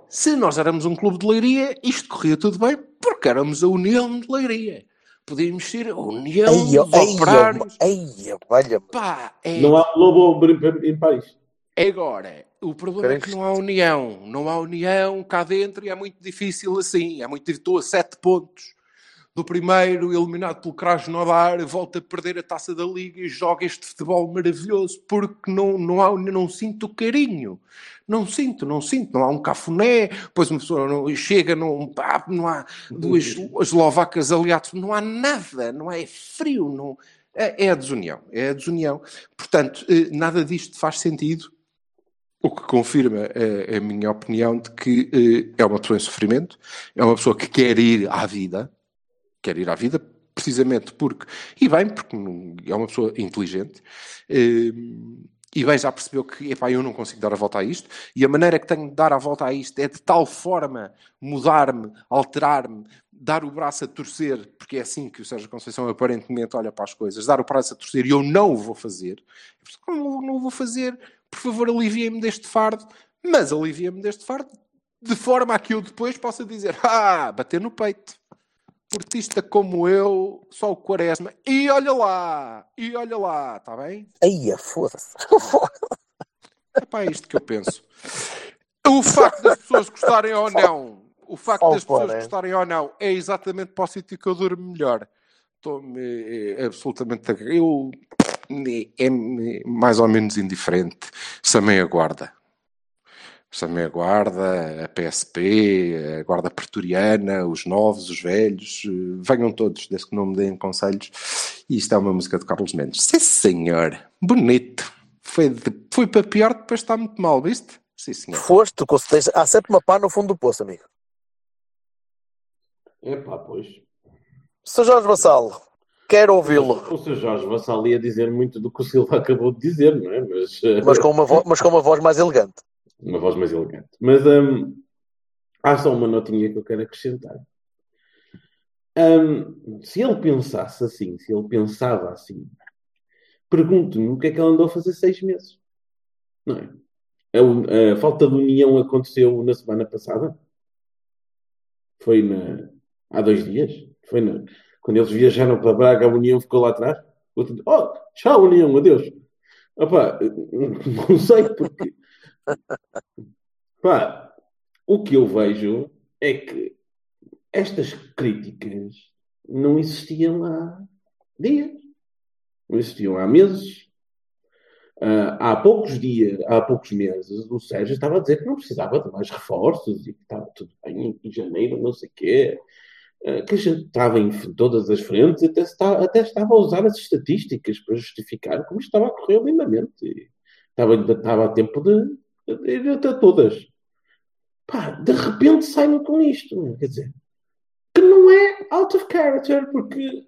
Se nós éramos um clube de leiria, isto corria tudo bem, porque éramos a União de Leiria. Podíamos ser a União Eia, eia, Operários. eia, valha-me. Pá, é... Não há lobo em Paris. Agora, o problema é que não há união. Não há união cá dentro e é muito difícil assim. É muito difícil. Estou a sete pontos do primeiro, eliminado pelo Krasnodar, volta a perder a taça da Liga e joga este futebol maravilhoso porque não, não, há, não sinto o carinho. Não sinto, não sinto. Não há um cafuné, depois uma pessoa não, chega, não, não há duas eslovacas aliadas, não há nada, não é frio, não, é, é a desunião. É a desunião. Portanto, eh, nada disto faz sentido. O que confirma a, a, minha opinião de que eh, é uma pessoa em sofrimento, é uma pessoa que quer ir à vida, quer ir à vida, precisamente porque, e bem, porque é uma pessoa inteligente, eh, e bem já percebeu que, epá, eu não consigo dar a volta a isto, e a maneira que tenho de dar a volta a isto é de tal forma mudar-me, alterar-me, dar o braço a torcer, porque é assim que o Sérgio Conceição aparentemente olha para as coisas, dar o braço a torcer e eu não o vou fazer. Como não o vou fazer? Por favor, aliviem-me deste fardo, mas aliviem-me deste fardo de forma a que eu depois possa dizer, ah, bater no peito. Portista como eu, só o quaresma. E olha lá, e olha lá, está bem? Aí, foda-se. É para isto que eu penso. O facto das pessoas gostarem ou não, o facto das pessoas quaresma. gostarem ou não, é exatamente para o sítio que eu durmo melhor. Estou-me é, absolutamente. Eu. É mais ou menos indiferente. Chamei a guarda. Chamei a guarda, a PSP, a guarda pretoriana, os novos, os velhos. eh, Venham todos, desde que não me deem conselhos. E isto é uma música de Carlos Mendes. Sim, senhor. Bonito. foi, de- foi para pior, depois está muito mal, viste? Sim, senhor. Foste, tu tens- há sempre uma pá no fundo do poço, amigo. É pá, pois. Sr. Jorge Vassalo, quero ouvi-lo, O Sr. Jorge Vassal ia dizer muito do que o Silva acabou de dizer, não é? Mas, eh, mas com uma, vo- mas com uma voz mais elegante. uma voz mais elegante. Mas hum, há só uma notinha que eu quero acrescentar. Hum, se ele pensasse assim, se ele pensava assim, pergunto-me o que é que ele andou a fazer seis meses. Não é? A, a falta de união aconteceu na semana passada? Foi na, há dois dias? Foi na, quando eles viajaram para Braga, a união ficou lá atrás? Outro Oh, tchau, união, adeus. Opa, não sei porque. Pá, o que eu vejo é que estas críticas não existiam há dias, não existiam há meses. Ah, há poucos dias, há poucos meses, o Sérgio estava a dizer que não precisava de mais reforços e que estava tudo bem em janeiro, não sei o quê. Ah, que a gente estava em todas as frentes, até, está, até estava a usar as estatísticas para justificar como estava a correr lindamente. E estava, estava a tempo de, de ir até todas. Pá, de repente saem com isto. Quer dizer, que não é out of character, porque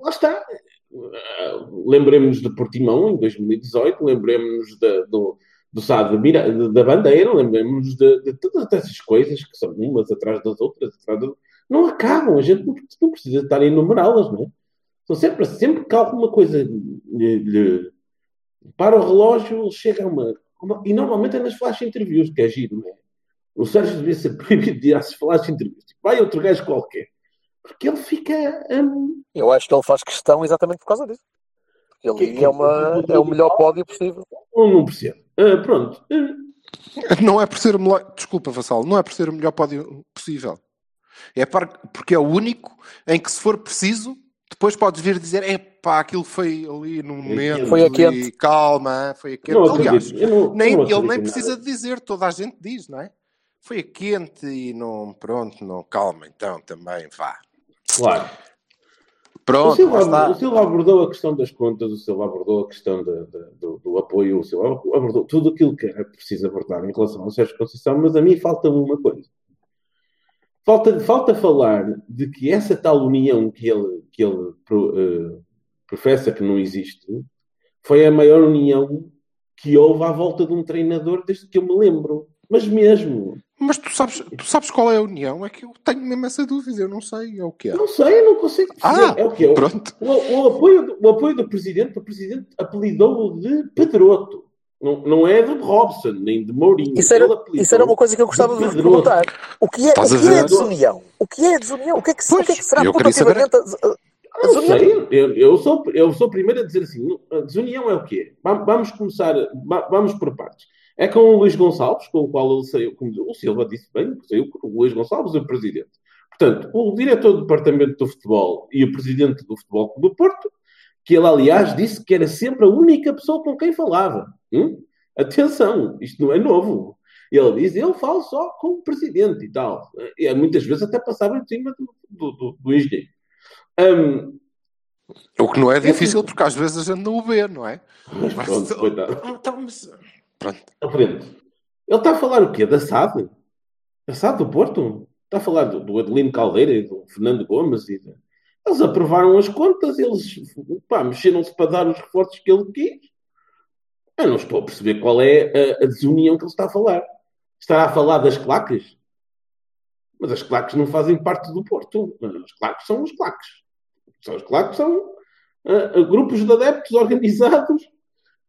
lá está. Uh, lembremos de Portimão em 2018, lembremos da- do, do Sá da, Bandeira, lembremos de, de todas essas coisas que são umas atrás das outras, atrás das- não acabam, a gente não, não precisa estar a enumerá-las, não é? São sempre, sempre que alguma coisa lhe, lhe- para o relógio, ele chega a uma, uma- E normalmente é nas flash interviews, que é giro, não é? O Sérgio devia ser proibido de ir às flash interviews. Tipo, vai outro gajo qualquer. Porque ele fica. hum, Eu acho que ele faz questão exatamente por causa disso. Porque Que- ele que- é, uma, é o melhor pódio possível. ou não percebo. Ah, pronto. Ah, Não é por ser o melhor, desculpa, Vassal, não é por ser o melhor pódio possível. É porque é o único em que, se for preciso, depois podes vir dizer: é pá, aquilo foi ali no momento. Foi a e quente. Calma, foi a quente. não Aliás, não, nem, não ele nem em precisa nada. de dizer, toda a gente diz, não é? Foi a quente e não, pronto, não, calma, então também vá. Claro. O Pronto, Silva, lá está. o Silva abordou a questão das contas, o Silva abordou a questão da- da- do, do apoio, o Silva abordou tudo aquilo que era preciso abordar em relação ao Sérgio Conceição, mas a mim falta uma coisa. Falta, falta falar de que essa tal união que ele, que ele eh, professa que não existe foi a maior união que houve à volta de um treinador desde que eu me lembro. Mas mesmo. Mas tu sabes, tu sabes qual é a união? É que eu tenho mesmo essa dúvida, eu não sei, é o que é. Não sei, eu não consigo dizer. Ah, é o que é. pronto. O, o apoio, do- o apoio do presidente, o presidente apelidou-o de Pedroto. Não, não é de Robson, nem de Mourinho. Isso era, isso era uma coisa que eu gostava de vos Pedroto. perguntar. O que é, o que é desunião? O que é a desunião? O que é que, se- o que, é que será Pois, putativamente a, a, a Não desunião? eu, eu sou, eu sou o primeiro a dizer assim: a desunião é o quê? Va- Vamos começar, va- vamos por partes. É com o Luís Gonçalves, com o qual ele saiu, como o Silva disse bem, saiu o Luís Gonçalves, o presidente. Portanto, o diretor do departamento do futebol e o presidente do Futebol do Porto, que ele, aliás, disse que era sempre a única pessoa com quem falava. Hum? Atenção, isto não é novo. Ele diz, eu falo só com o presidente e tal. E muitas vezes até passava em cima do, do, do, do engenheiro. Hum, O que não é difícil, porque às vezes a gente não o vê, não é? mas pronto, coitado. Então, mas... Pronto. À frente. Ele está a falar o quê? Da SAD? Da SAD do Porto? Está a falar do, do Adelino Caldeira e do Fernando Gomes e de... Eles aprovaram as contas, eles pá, mexeram-se para dar os reforços que ele quis. Eu não estou a perceber qual é a, a desunião que ele está a falar. Estará a falar das claques? Mas as claques não fazem parte do Porto. As claques são as claques. São as claques são ah, grupos de adeptos organizados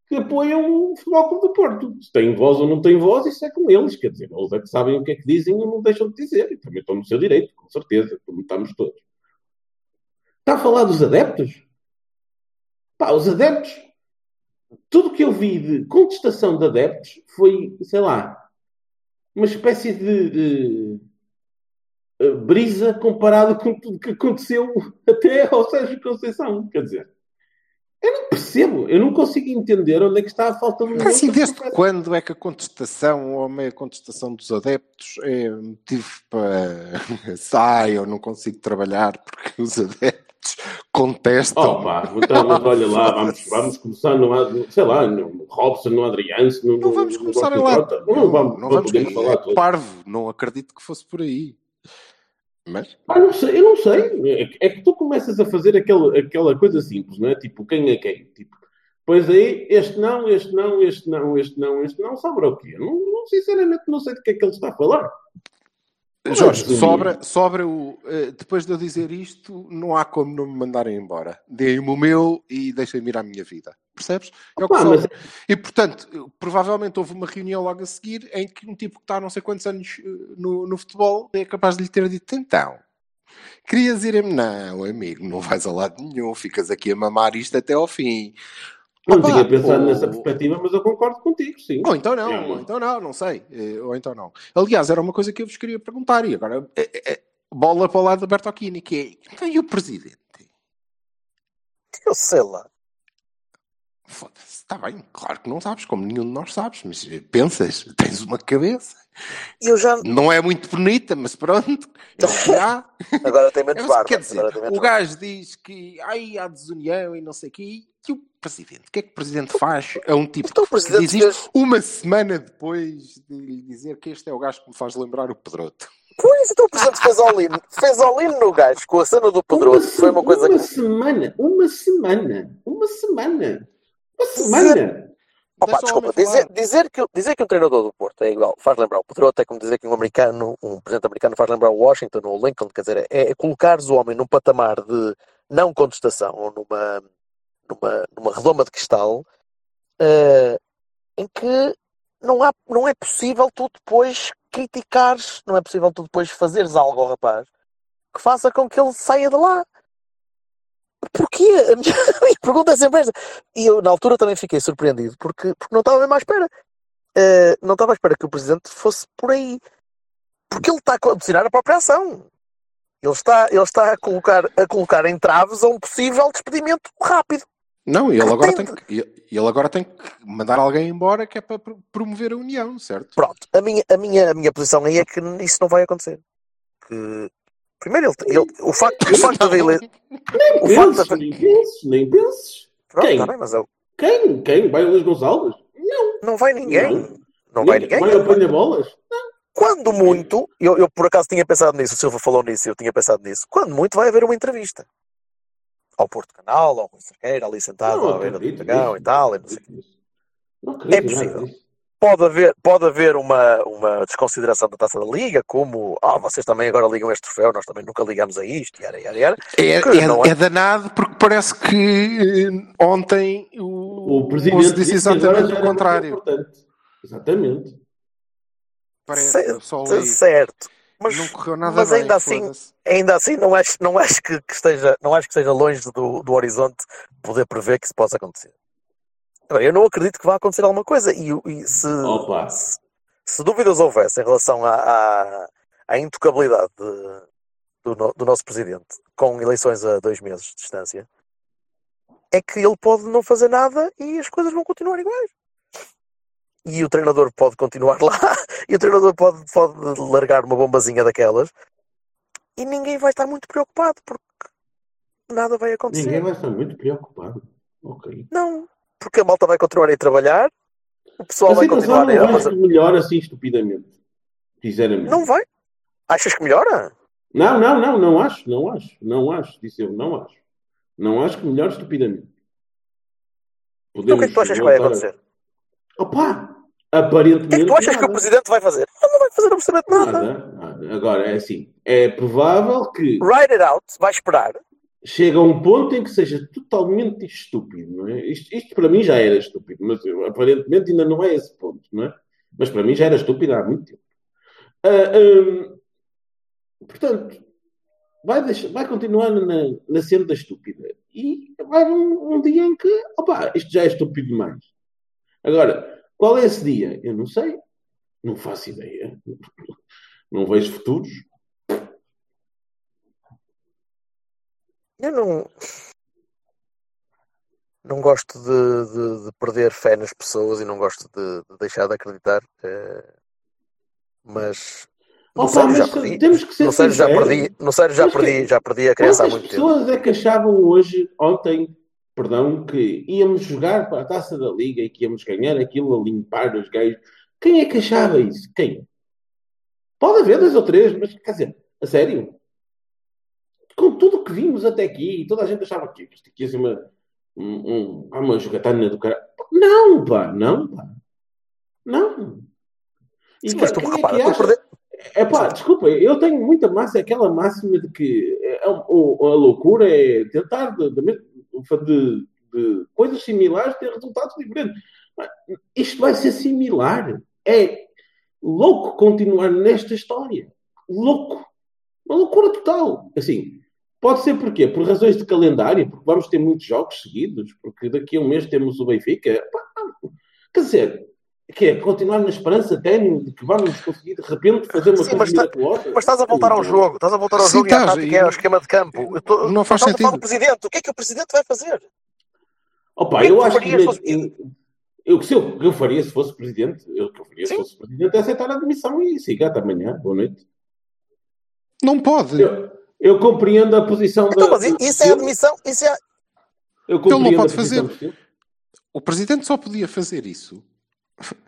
que apoiam o Futebol Clube do Porto. Se têm voz ou não têm voz, isso é com eles. Quer dizer, eles é que sabem o que é que dizem ou não deixam de dizer. E também estão no seu direito, com certeza, como estamos todos. Está a falar dos adeptos? Pá, os adeptos. Tudo o que eu vi de contestação de adeptos foi, sei lá, uma espécie de, de, eh, brisa comparado com tudo que aconteceu até ao Sérgio Conceição. Quer dizer, eu não percebo, eu não consigo entender onde é que está a falta de Mas assim, desde quando é que a contestação ou a meia contestação dos adeptos é motivo para sai, eu não consigo trabalhar porque os adeptos. Contestam. Opa, então, mas olha lá, vamos, vamos começar no, sei lá, no Robson, no Adriano, no, Não vamos no começar Gosto lá. Jota. Não, vamos, não não vamos falar é parvo. Não acredito que fosse por aí. Mas Ah, não sei, eu não sei. É, é que tu começas a fazer aquela, aquela coisa simples, não é? Tipo, quem é quem? Tipo, pois aí, este não, este não, este não, este não, este não, sobra o quê? Não, não, sinceramente, não sei do que é que ele está a falar. Jorge, sobra, sobra o. eh, depois de eu dizer isto, não há como não me mandarem embora. Deem-me o meu e deixem-me ir à minha vida. Percebes? É o que Opa, mas- sobra. E portanto, provavelmente houve uma reunião logo a seguir em que um tipo que está há não sei quantos anos eh, no, no futebol é capaz de lhe ter dito: então, querias ir-me? Não, amigo, não vais a lado nenhum, ficas aqui a mamar isto até ao fim. Não Opa, tinha pensado ou- nessa perspectiva, mas eu concordo contigo, sim. Ou então não, É, ou então não, não sei. Eh, Ou então não. Aliás, era uma coisa que eu vos queria perguntar e agora eh, eh, bola para o lado da Bertocchini, que é então, e o presidente? Eu sei lá. Foda-se, está bem, claro que não sabes, como nenhum de nós sabes, mas pensas, tens uma cabeça. Eu já. Não é muito bonita, mas pronto, é o que há. Agora tem menos barba. quer dizer, o barba. gajo diz que ai, há desunião e não sei o quê, presidente? O que é que o presidente faz? É um tipo Então que diz isto fez- uma semana depois de lhe dizer que este é o gajo que me faz lembrar o Pedroto. Pois, então o presidente fez all-in. Fez all-in no gajo com a cena do Pedroso. se- Foi uma coisa uma que. semana, uma semana, uma semana, uma semana. Opa, o desculpa, dizer, dizer, que, dizer que um treinador do Porto é igual, faz lembrar o Pedroto, é como dizer que um americano, um presidente americano faz lembrar o Washington ou o Lincoln, quer dizer, é, é colocares o homem num patamar de não contestação ou numa, numa, numa redoma de cristal eh, em que não, há, não é possível tu depois criticares, não é possível tu depois fazeres algo ao rapaz que faça com que ele saia de lá. Porquê? A minha, a minha pergunta é sempre esta. E eu, na altura, também fiquei surpreendido porque, porque não estava mesmo à espera. Eh, não estava à espera que o presidente fosse por aí. Porque ele está a condicionar a própria ação. Ele está, ele está a, colocar, a colocar entraves a um possível despedimento rápido. Não, ele agora, tem que, ele agora tem que mandar alguém embora que é para pro- promover a união, certo? Pronto, a minha, a minha, a minha posição aí é que isso não vai acontecer. Que, primeiro, ele, ele- o facto, o facto de ele. O facto Penses, de, nem penses, nem penses. pronto, Quem? tá bem, mas eu, Quem? Quem? Vai o Luís Gonçalves? Não. não vai ninguém. Não. Não vai ninguém. Vai apanhar bolas? Quando muito, eu, eu por acaso tinha pensado nisso, o Silva falou nisso, eu tinha pensado nisso. Quando muito, vai haver uma entrevista ao Porto Canal, ao Rui Cerqueira, ali sentado à beira do acredito Dragão e tal. e não sei. Não É possível. Pode haver, pode haver uma, uma desconsideração da taça da Liga, como ah, vocês também agora ligam este troféu, nós também nunca ligamos a isto, yara, yara, yara. É, é- não é- é danado porque parece que eh, ontem o, O presidente se disse exatamente o era contrário. Exatamente. Parece Certo, certo. Mas, Não correu nada mas bem, ainda assim, foda-se. ainda assim não acho, não acho que, que esteja, não acho que esteja longe do, do horizonte poder prever que isso possa acontecer. Eu não acredito que vá acontecer alguma coisa e, e se, Opa. se, se dúvidas houvesse em relação à, à, à intocabilidade de- do, no- do nosso presidente com eleições a dois meses de distância, é que ele pode não fazer nada e as coisas vão continuar iguais. E o treinador pode continuar lá, e o treinador pode, pode largar uma bombazinha daquelas, e ninguém vai estar muito preocupado, porque nada vai acontecer. Ninguém vai estar muito preocupado. Ok. Não, porque a malta vai continuar a ir trabalhar, o pessoal A vai continuar não a vai fazer. melhor assim estupidamente. Sinceramente. Não vai. Achas que melhora? Não, não, não, não acho, não acho, não acho, disse eu, não acho. Não acho que melhor estupidamente. Então o que é que tu achas que vai acontecer? Opa! O Aparentemente. que é que tu achas que o presidente vai fazer? Ele não vai fazer absolutamente nada. Nada, nada. Agora, é assim, é provável que Ride it out, vai esperar. chega a um ponto em que seja totalmente estúpido, não é? Isto, isto para mim já era estúpido, mas aparentemente ainda não é esse ponto, não é? Mas para mim já era estúpido há muito tempo. Ah, hum, portanto, vai, deixar, vai continuar na, na senda estúpida. E vai um, um dia em que, opa, isto já é estúpido demais. Agora, qual é esse dia? Eu não sei. Não faço ideia. Não vejo futuros. Eu não. Não gosto de, de- de perder fé nas pessoas e não gosto de, de deixar de acreditar. eh, mas Opa, sério já perdi. temos que ser No sério já perdi. Sério já perdi, já perdi a criança há Quantas muito tempo. pessoas é que achavam hoje, ontem, perdão, que íamos jogar para a taça da Liga e que íamos ganhar aquilo a limpar os gajos? Quem é que achava isso? Quem? Pode haver dois ou três, mas quer dizer, a sério? Com tudo o que vimos até aqui, toda a gente achava que isto aqui ia ser uma, um, um, uma jogatana do cara. Não, pá, não, pá. Não. E Sim, mas tu é que repara, tu acha- perde... é pá, desculpa, eu tenho muita massa, aquela máxima de que é, o- a loucura é tentar de, de- de- de coisas similares ter resultados diferentes. Isto vai ser similar. É louco continuar nesta história. Louco. Uma loucura total. Assim, pode ser porquê? Por razões de calendário, porque vamos ter muitos jogos seguidos, porque daqui a um mês temos o Benfica. Quer dizer, que é continuar na esperança ténue de que vamos conseguir de repente fazer uma Sim, coisa mas tá- miraculosa. Mas estás a voltar ao jogo, estás a voltar ao Sim, jogo e à estás, tática e- e ao esquema de campo. Eu tô- Não faz estás a falar sentido. do presidente. O que é que o presidente vai fazer? Opa, O que é que eu acho que se fosse eu, eu, se eu, eu faria se fosse presidente, eu, o que eu faria se Sim. fosse presidente é aceitar a admissão e siga até amanhã. Boa noite. Não pode. Eu, eu compreendo a posição Então, da. mas isso é admissão, isso é... Eu Ele não compreendo pode a fazer. O presidente só podia fazer isso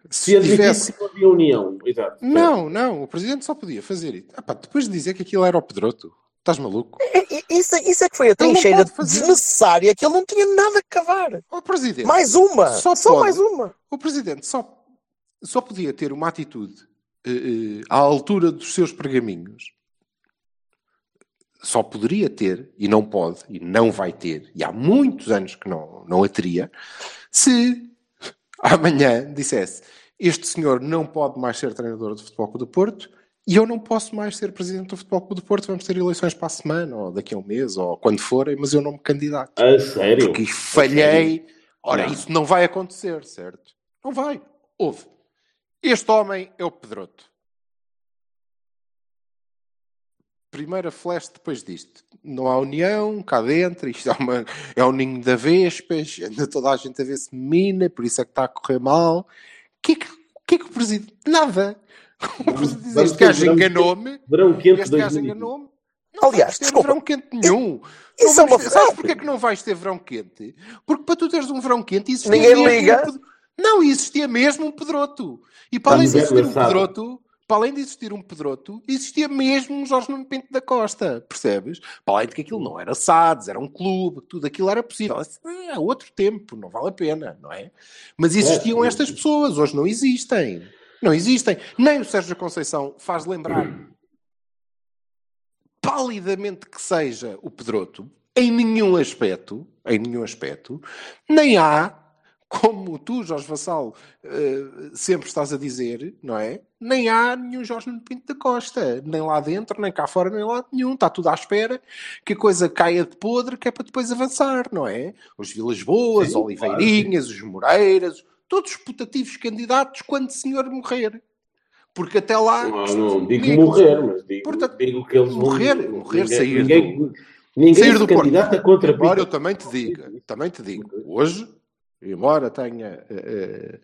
Se tivesse. que não havia união. Exato. Não, não, o presidente só podia fazer isso. Ah, pá, depois de dizer que aquilo era o Pedroto. Estás maluco? i- i- Isso, isso é que foi a trincheira desnecessária que ele não tinha nada a cavar. O presidente. Mais uma! Só Só, pode. mais uma! O presidente só, só podia ter uma atitude eh, eh, à altura dos seus pergaminhos. Só poderia ter, e não pode, e não vai ter, e há muitos anos que não, não a teria, se amanhã dissesse este senhor não pode mais ser treinador do Futebol Clube do Porto e eu não posso mais ser presidente do Futebol Clube do Porto, vamos ter eleições para a semana, ou daqui a um mês, ou quando forem, mas eu não me candidato. A sério? Porque falhei. Ora, Não. isso não vai acontecer, certo? Não vai. Houve. Este homem é o Pedroto. Primeira flash depois disto. Não há união cá dentro, isto é, uma, é um ninho de vespas, anda toda a gente a ver se mina, por isso é que está a correr mal. O que é que o, que é que o presidente. Nada! O presidente este gajo verão enganou-me. Verão quente Este gajo 2020. enganou-me. Não Aliás, vais ter desculpa. verão quente nenhum. Isso Não é uma ter- Sabes porquê que não vais ter verão quente? Porque para tu teres um verão quente existia Ninguém mesmo liga. um Não, existia mesmo um pedroto. E para além de existir um pedroto, para além de existir um pedroto, existia mesmo um Jorge Nuno Pinto da Costa, percebes? Para além de que aquilo não era SADS, era um clube, tudo aquilo era possível. É outro tempo, não vale a pena, não é? Mas existiam É, estas pessoas, hoje não existem. Não existem. Nem o Sérgio Conceição faz lembrar palidamente que seja o Pedroto, em nenhum aspecto, em nenhum aspecto, nem há, como tu, Jorge Vassal, eh, sempre estás a dizer, não é? Nem há nenhum Jorge Nuno Pinto da Costa, nem lá dentro, nem cá fora, nem lá nenhum. Está tudo à espera que a coisa caia de podre, que é para depois avançar, não é? Os Vilas Boas, Sim, Oliveirinhas, os Moreiras, todos os putativos candidatos quando o senhor morrer. Porque até lá. Não, não digo morrer, mas digo, Portanto, digo que eles vão. morrer, morrer, sair Ninguém, do- ninguém sair do Porto. candidata contra Embora eu também te diga, também te digo, hoje, embora tenha eh,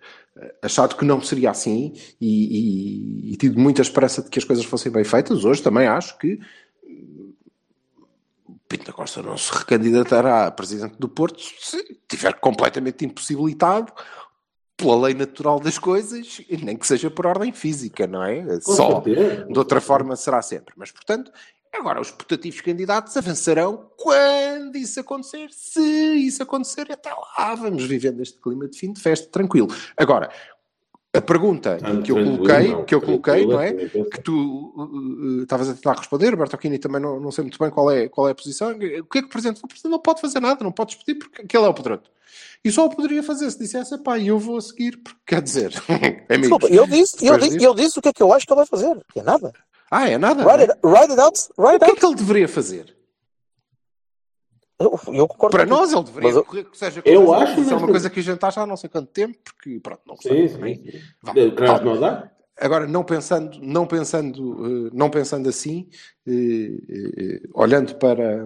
achado que não seria assim e, e- e tido muita esperança de que as coisas fossem bem feitas, hoje também acho que hum, Pinto da Costa não se recandidatará a presidente do Porto se estiver completamente impossibilitado pela lei natural das coisas, e nem que seja por ordem física, não é? Com Só. certeza. De outra forma será sempre. Mas, portanto, agora os putativos candidatos avançarão quando isso acontecer. Se isso acontecer, até lá vamos vivendo este clima de fim de festa tranquilo. Agora, a pergunta Tanto que eu coloquei, não. que eu coloquei, não é? Que tu uh, uh, estavas a tentar responder, Bertolini também não, não sei muito bem qual é, qual é a posição. O que é que o Presidente? O Presidente não pode fazer nada, não pode despedir porque aquele é o Pedroto. E só o poderia fazer se dissesse, pá, eu vou a seguir, porque quer dizer, amigos. Desculpa, eu disse, eu, disse, eu disse o que é que eu acho que ele vai fazer. Que é nada. Ah, é nada? Write it, write it out. O Write que é out. que ele deveria fazer? Eu, eu concordo Para nós ele deveria eu- correr que seja Eu coisa- acho, Isso é uma coisa que a gente acha há não sei quanto tempo, porque pronto, não Sim, sei também. sim. sim. Vá, O calma. não dá? Agora, não pensando, não pensando, eh, não pensando assim, eh, eh, olhando para.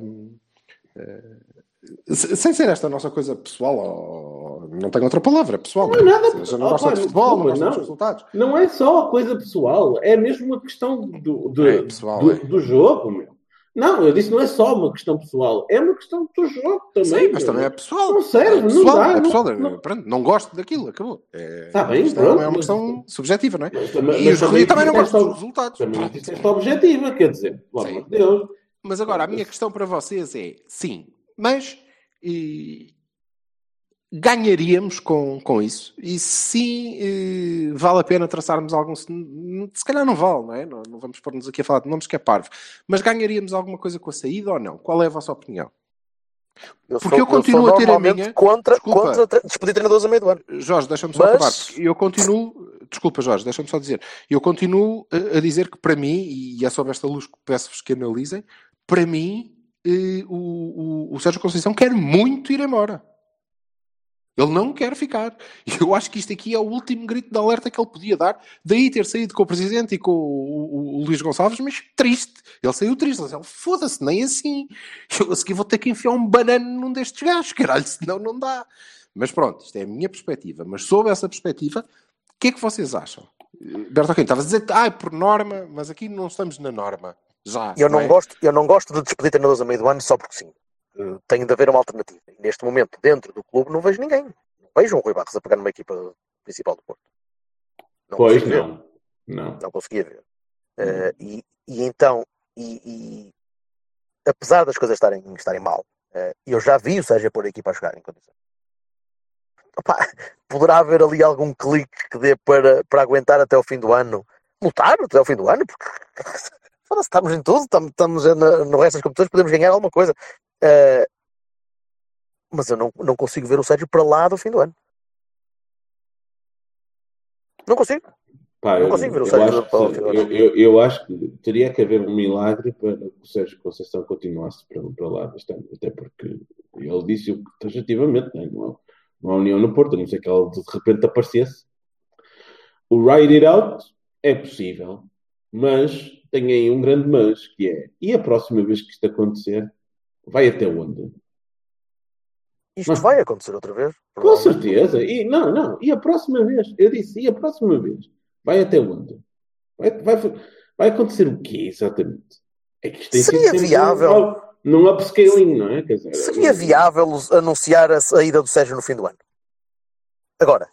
Se- sem ser esta nossa coisa pessoal, ou não tenho outra palavra, é pessoal. Não é nada você não pessoal, gosta de futebol, não dos não. resultados. Não é só a coisa pessoal, é mesmo uma questão do, do, É, pessoal, do, é. do jogo, meu. Não, eu disse não é só uma questão pessoal, é uma questão do jogo também. Sim, mas também é pessoal. Não serve, é não pessoal, dá, é não- pessoal, é- não- pronto, não gosto daquilo, acabou. É, Tá bem, a questão pronto, é uma mas- questão subjetiva, não é? Mas também, E mas os também, também não gosto dos resultados. Também disseste objetiva, quer dizer, pelo amor de Deus. Mas agora, a minha questão para vocês é, sim, mas e, ganharíamos com, com isso? E sim, eh, vale a pena traçarmos algum... Se calhar não vale, não é? Não, não vamos pôr-nos aqui a falar de nomes que é parvo. Mas ganharíamos alguma coisa com a saída ou não? Qual é a vossa opinião? Eu Porque eu continuo sou a ter a minha- contra, Desculpa. contra tre- despedir treinadores a meio do ano. Jorge, deixa-me só Mas- acabar. Eu continuo, desculpa Jorge, deixa-me só dizer, eu continuo a, a dizer que para mim, e é sob esta luz que peço-vos que analisem, para mim o, o, o Sérgio Conceição quer muito ir embora. Ele não quer ficar. Eu acho que isto aqui é o último grito de alerta que ele podia dar. Daí ter saído com o presidente e com o, o- o Luís Gonçalves, mas triste. Ele saiu triste. Ele disse, foda-se, nem assim. Eu a seguir vou ter que enfiar um banano num destes gajos, caralho, senão não dá. Mas pronto, isto é a minha perspectiva. Mas sob essa perspectiva, o que é que vocês acham? Eh, Berto Aquino, estavas a dizer que, ah, por norma, mas aqui não estamos na norma. Já. Eu não, é? gosto, eu não gosto de despedir treinadores a meio do ano só porque sim. Eh, Tem de haver uma alternativa. E neste momento, dentro do clube, não vejo ninguém. Não vejo um Rui Barros a pegar numa equipa principal do Porto. Não Pois consigo ver. não. Não. Não conseguia ver. Eh, e, e então, e, e apesar das coisas estarem, estarem mal, eh, eu já vi o Sérgio pôr a equipa a jogar em condições. Opa, poderá haver ali algum clique que dê para, para aguentar até o fim do ano, lutar até o fim do ano, porque foda-se, estamos em tudo, estamos, no resto das competições, podemos ganhar alguma coisa. Eh, mas eu não, não consigo ver o Sérgio para lá do fim do ano. Não consigo. Pá, Não eu, consigo ver o Sérgio acho para o que, fim do eu, eu, eu acho que teria que haver um milagre para que o Sérgio Conceição continuasse para, para lá ano, até porque ele disse taxativamente, né? não, há, não há união no Porto, a não sei que ele de repente aparecesse. O ride it out é possível, mas tem aí um grande mas, que é, e a próxima vez que isto acontecer, vai até onde? Isto Mas- vai acontecer outra vez. Com certeza. E, não, não. E a próxima vez? Eu disse, e a próxima vez? Vai até onde? Vai, vai, vai acontecer o quê, exatamente? É que isto tem Seria sido viável? um- num upscaling, não é? Dizer, Seria viável anunciar a saída do Sérgio no fim do ano? Agora.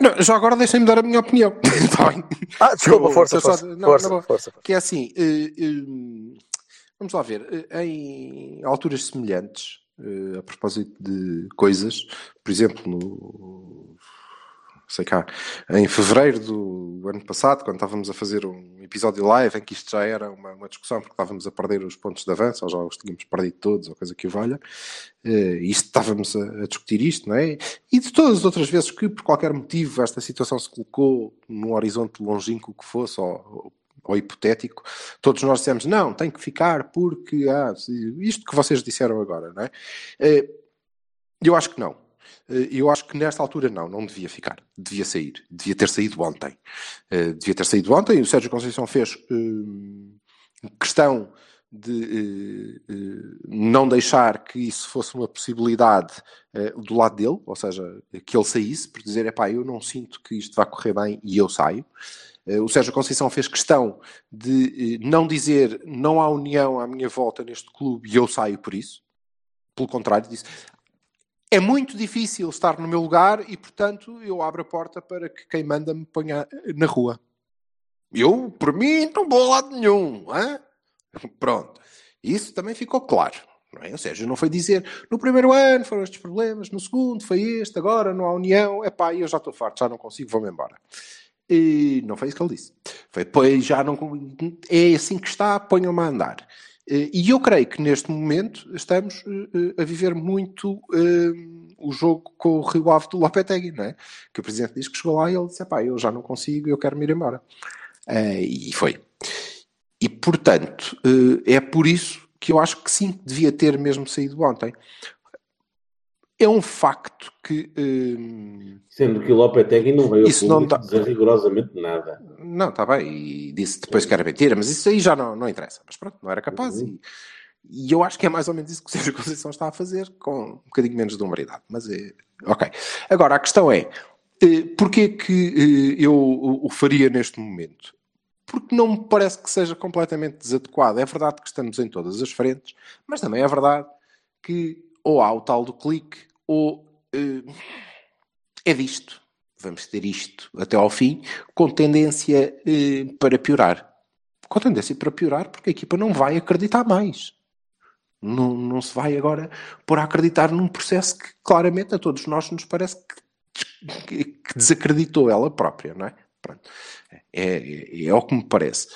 Não, já agora deixem-me dar a minha opinião. Está bem? Ah, desculpa, Eu- força, só- força, não, força, boa. força. Que é assim, eh, eh, vamos lá ver, eh, em alturas semelhantes, a propósito de coisas, por exemplo, no, sei cá, em fevereiro do ano passado, quando estávamos a fazer um episódio live, em que isto já era uma, uma discussão, porque estávamos a perder os pontos de avanço, ou já os tínhamos perdido todos, ou coisa que o valha, eh, isto estávamos a, a discutir isto, não é? E de todas as outras vezes que, por qualquer motivo, esta situação se colocou num horizonte longínquo que fosse, ou, ou hipotético, todos nós dissemos, não, tem que ficar porque, ah, isto que vocês disseram agora, não é? Eh, Eu acho que não. Eh, Eu acho que nesta altura não, não devia ficar. Devia sair. Devia ter saído ontem. Eh, Devia ter saído ontem. O Sérgio Conceição fez hum, questão de eh, eh, não deixar que isso fosse uma possibilidade eh, do lado dele, ou seja, que ele saísse, por dizer, epá, eu não sinto que isto vai correr bem e eu saio. Eh, O Sérgio Conceição fez questão de eh, não dizer não há união à minha volta neste clube e eu saio por isso. Pelo contrário, disse é muito difícil estar no meu lugar e, portanto, eu abro a porta para que quem manda me ponha na rua. Eu, por mim, não vou a lado nenhum. hã? Pronto. Isso também ficou claro. Não é? Ou seja, não foi dizer no primeiro ano foram estes problemas, no segundo foi este, agora não há união, epá, eu já estou farto, já não consigo, vou-me embora. E não foi isso que ele disse. Foi, pois já não. É assim que está, ponham-me a andar. Eh, E eu creio que neste momento estamos eh, eh, a viver muito o jogo com o Rio Ave do Lopetegui, não é? Que o presidente diz que chegou lá e ele disse: pá, eu já não consigo, eu quero me ir embora. E foi. E portanto, é por isso que eu acho que sim, devia ter mesmo saído ontem. É um facto que. Sendo que o Lopetegui não veio Isso a não dá- dizer rigorosamente nada. Não, está bem, e disse depois que era mentira, mas isso aí já não, não interessa. Mas pronto, não era capaz. E, E eu acho que é mais ou menos isso que o Sérgio Conceição está a fazer, com um bocadinho menos de humoridade. Mas é. Ok. Agora, a questão é: eh, porquê que eh, eu o faria neste momento? Porque não me parece que seja completamente desadequado. É verdade que estamos em todas as frentes, mas também é verdade que ou há o tal do clique, ou eh, é disto. Vamos ter isto até ao fim, com tendência eh, para piorar. Com tendência para piorar, porque a equipa não vai acreditar mais. Não, não se vai agora pôr a acreditar num processo que claramente a todos nós nos parece que, que- que desacreditou ela própria, não é? Pronto. É, é, é o que me parece.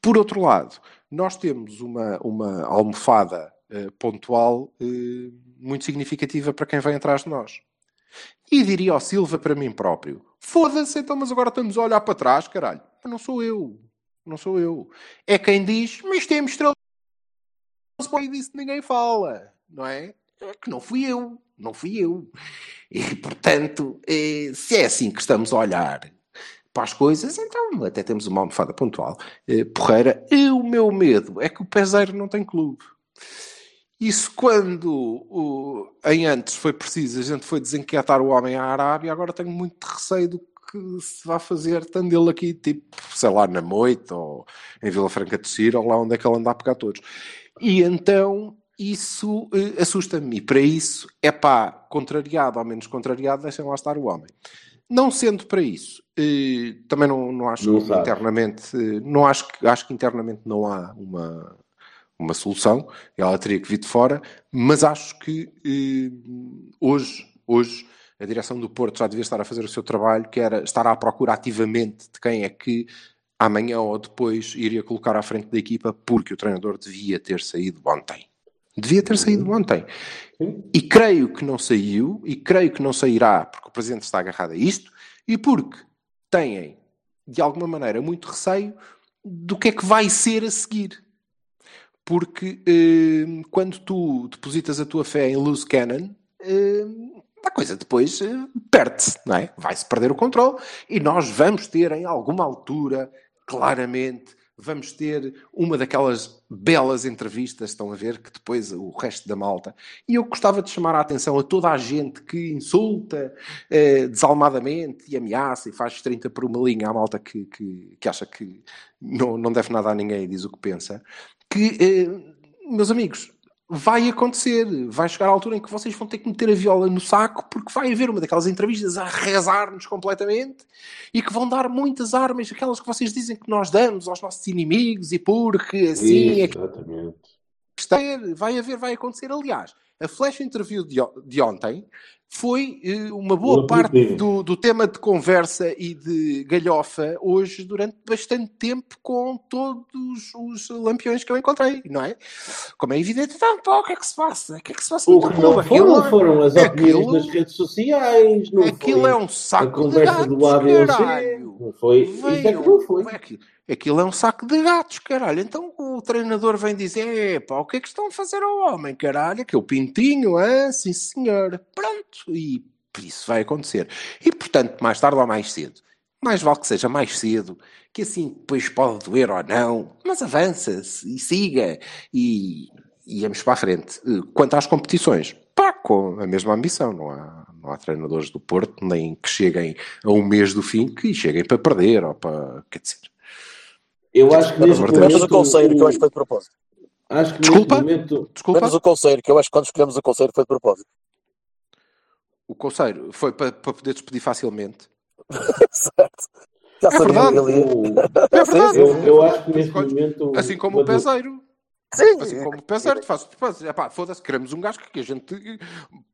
Por outro lado, nós temos uma, uma almofada eh, pontual eh, muito significativa para quem vem atrás de nós. E diria ao Silva para mim próprio: foda-se, então, mas agora estamos a olhar para trás, caralho. Não sou eu. Não sou eu. É quem diz, mas temos estrela e disso ninguém fala, não é? É que não fui eu, não fui eu. E, portanto, eh, se é assim que estamos a olhar para as coisas, então até temos uma almofada pontual. Eh, porreira, e o meu medo é que o Peseiro não tem clube. Isso quando o- em antes foi preciso, a gente foi desenquietar o homem à Arábia, agora tenho muito receio do que se vai fazer, estando ele aqui, tipo, sei lá, na Moita ou em Vila Franca de Xira, ou lá onde é que ele anda a pegar todos. E então isso eh, assusta-me. E para isso, é pá, contrariado ou menos contrariado, deixem lá estar o homem. Não sendo para isso, eh, também não, não acho Não internamente, eh, não acho acho que internamente não há uma, uma solução, ela teria que vir de fora, mas acho que eh, hoje, hoje a direção do Porto já devia estar a fazer o seu trabalho, que era estar à procura ativamente de quem é que amanhã ou depois iria colocar à frente da equipa, porque o treinador devia ter saído ontem. Devia ter saído ontem. E creio que não saiu, e creio que não sairá porque o Presidente está agarrado a isto, e porque têm, de alguma maneira, muito receio do que é que vai ser a seguir. Porque eh, quando tu depositas a tua fé em loose cannon, eh, a coisa depois eh, perde-se, não é? Vai-se perder o controle e nós vamos ter em alguma altura, claramente, vamos ter uma daquelas belas entrevistas, estão a ver, que depois o resto da malta. E eu gostava de chamar a atenção a toda a gente que insulta eh, desalmadamente e ameaça e faz 30 por uma linha à malta que, que, que acha que não, não deve nada a ninguém e diz o que pensa. Que, eh, meus amigos, vai acontecer. Vai chegar a altura em que vocês vão ter que meter a viola no saco porque vai haver uma daquelas entrevistas a rezar-nos completamente e que vão dar muitas armas, aquelas que vocês dizem que nós damos aos nossos inimigos e porque assim é que vai haver, vai acontecer. Aliás, a flash interview de, de ontem foi eh, uma boa parte do, do tema de conversa e de galhofa hoje durante bastante tempo com todos os lampiões que eu encontrei, não é? Como é evidente, então, pá, o que é que se passa? O que é que se passa O que não foram, Aquilo- foram as opiniões aquilo- nas redes sociais. Não Aquilo foi é um a saco de conversa do gatos, ABC. caralho. Não foi. É que Veio, não foi. aquilo, aquilo é um saco de gatos, caralho. Então o treinador vem dizer: Epá, o que é que estão a fazer ao homem, caralho? Aquele pintinho, ah, sim senhor. Pronto, e por isso vai acontecer. E portanto, mais tarde ou mais cedo, mais vale que seja mais cedo, que assim depois pode doer ou não, mas avança-se e siga e, e vamos para a frente. Quanto às competições, pá, com a mesma ambição, não há, não há treinadores do Porto nem que cheguem a um mês do fim que cheguem para perder ou para. Quer dizer, Eu acho que Menos, neste Deus. menos o momento. conselho, que eu acho que foi de propósito. Acho que Desculpa? momento. desculpa, Menos o conselho, que eu acho que quando escolhemos o conselho foi de propósito. O conselho foi para, para poder despedir facilmente. certo. Já É sabia verdade. ele É verdade. Eu, eu acho que neste momento. Assim como o peseiro. Sim, Assim como o peseiro, fazes, epá, foda-se, queremos um gajo que a gente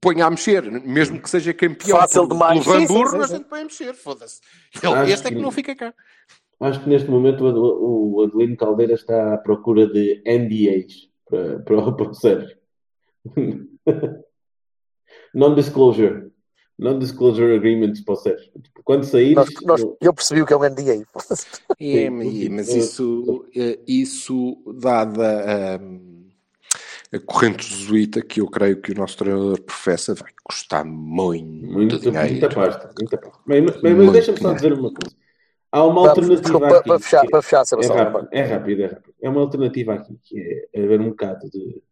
ponha a mexer, mesmo que seja campeão Fácil pelo, demais. Sim, sim, sim, a gente põe a mexer, foda-se. Este é que que- não fica cá. Acho que neste momento o, o Adelino Caldeira está à procura de NDAs para, para, para o Sérgio. Non-disclosure. Non-disclosure agreements para. Tipo, Quando sair. nós, nós, eu percebi o que é um NDA. É, mas- Eu- isso, eh, isso dada hum, a corrente jesuíta que eu creio que o nosso treinador professa, vai custar muito, Muito, dinheiro. muita pasta. Muita pasta. Mas, mas deixa-me só dizer uma coisa. Há uma alternativa desculpa, aqui. para fechar, para fechar, É Sebastião. rápido, é rápido, é rápido. É uma alternativa aqui, que é haver um bocado de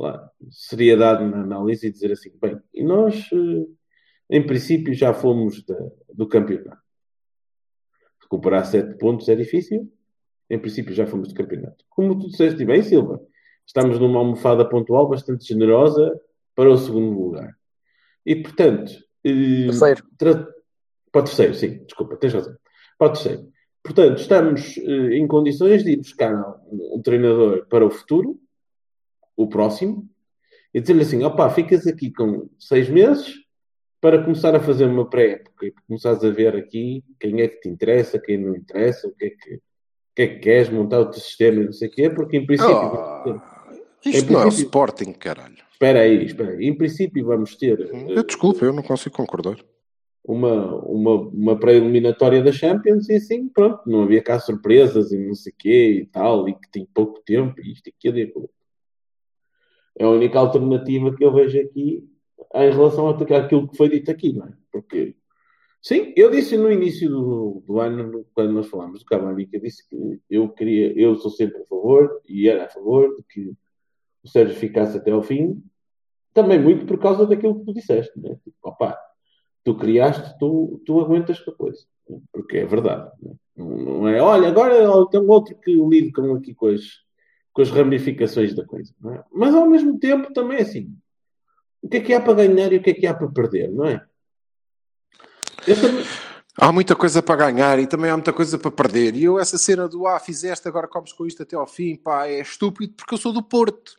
lá, seriedade na análise e dizer assim, bem, e nós, eh, em princípio, já fomos da- do campeonato. Recuperar sete pontos é difícil, em princípio já fomos do campeonato. Como tu disseste bem, Silva, estamos numa almofada pontual bastante generosa para o segundo lugar. E, portanto... eh, Terceiro. tra- Para o terceiro, sim, desculpa, tens razão. Para o terceiro. Portanto, estamos eh, em condições de ir buscar um, um treinador para o futuro, o próximo, e dizer-lhe assim: opá, ficas aqui com seis meses para começar a fazer uma pré-época e começares a ver aqui quem é que te interessa, quem não interessa, o que é que, que, é que queres, montar o teu sistema e não sei o quê, porque em princípio. Em isto não é o princípio- Sporting, caralho. Espera aí, espera aí. Em princípio, vamos ter eh, Eu, desculpa, eu não consigo concordar. uma, uma, uma pré-eliminatória da Champions e assim, pronto, não havia cá surpresas e não sei o quê e tal, e que tinha pouco tempo e isto e aquilo e aquilo. É a única alternativa que eu vejo aqui em relação àquilo que foi dito aqui, não é? Porque, sim, eu disse no início do, do ano, no- quando nós falámos do Cavani, eu disse que eu queria, eu sou sempre a favor e era a favor de que o Sérgio ficasse até ao fim, também muito por causa daquilo que tu disseste, né? Tipo, opá, tu criaste, tu, tu aguentas com a coisa, né? porque é verdade. né? Não, não é, olha, agora tem outro que lide com aqui com as, com as ramificações da coisa, não é? Mas ao mesmo tempo também é assim, o que é que há para ganhar e o que é que há para perder, não é? Eu também- Há muita coisa para ganhar e também há muita coisa para perder. E eu, essa cena do ah, fizeste, agora comes com isto até ao fim, pá, é estúpido porque eu sou do Porto.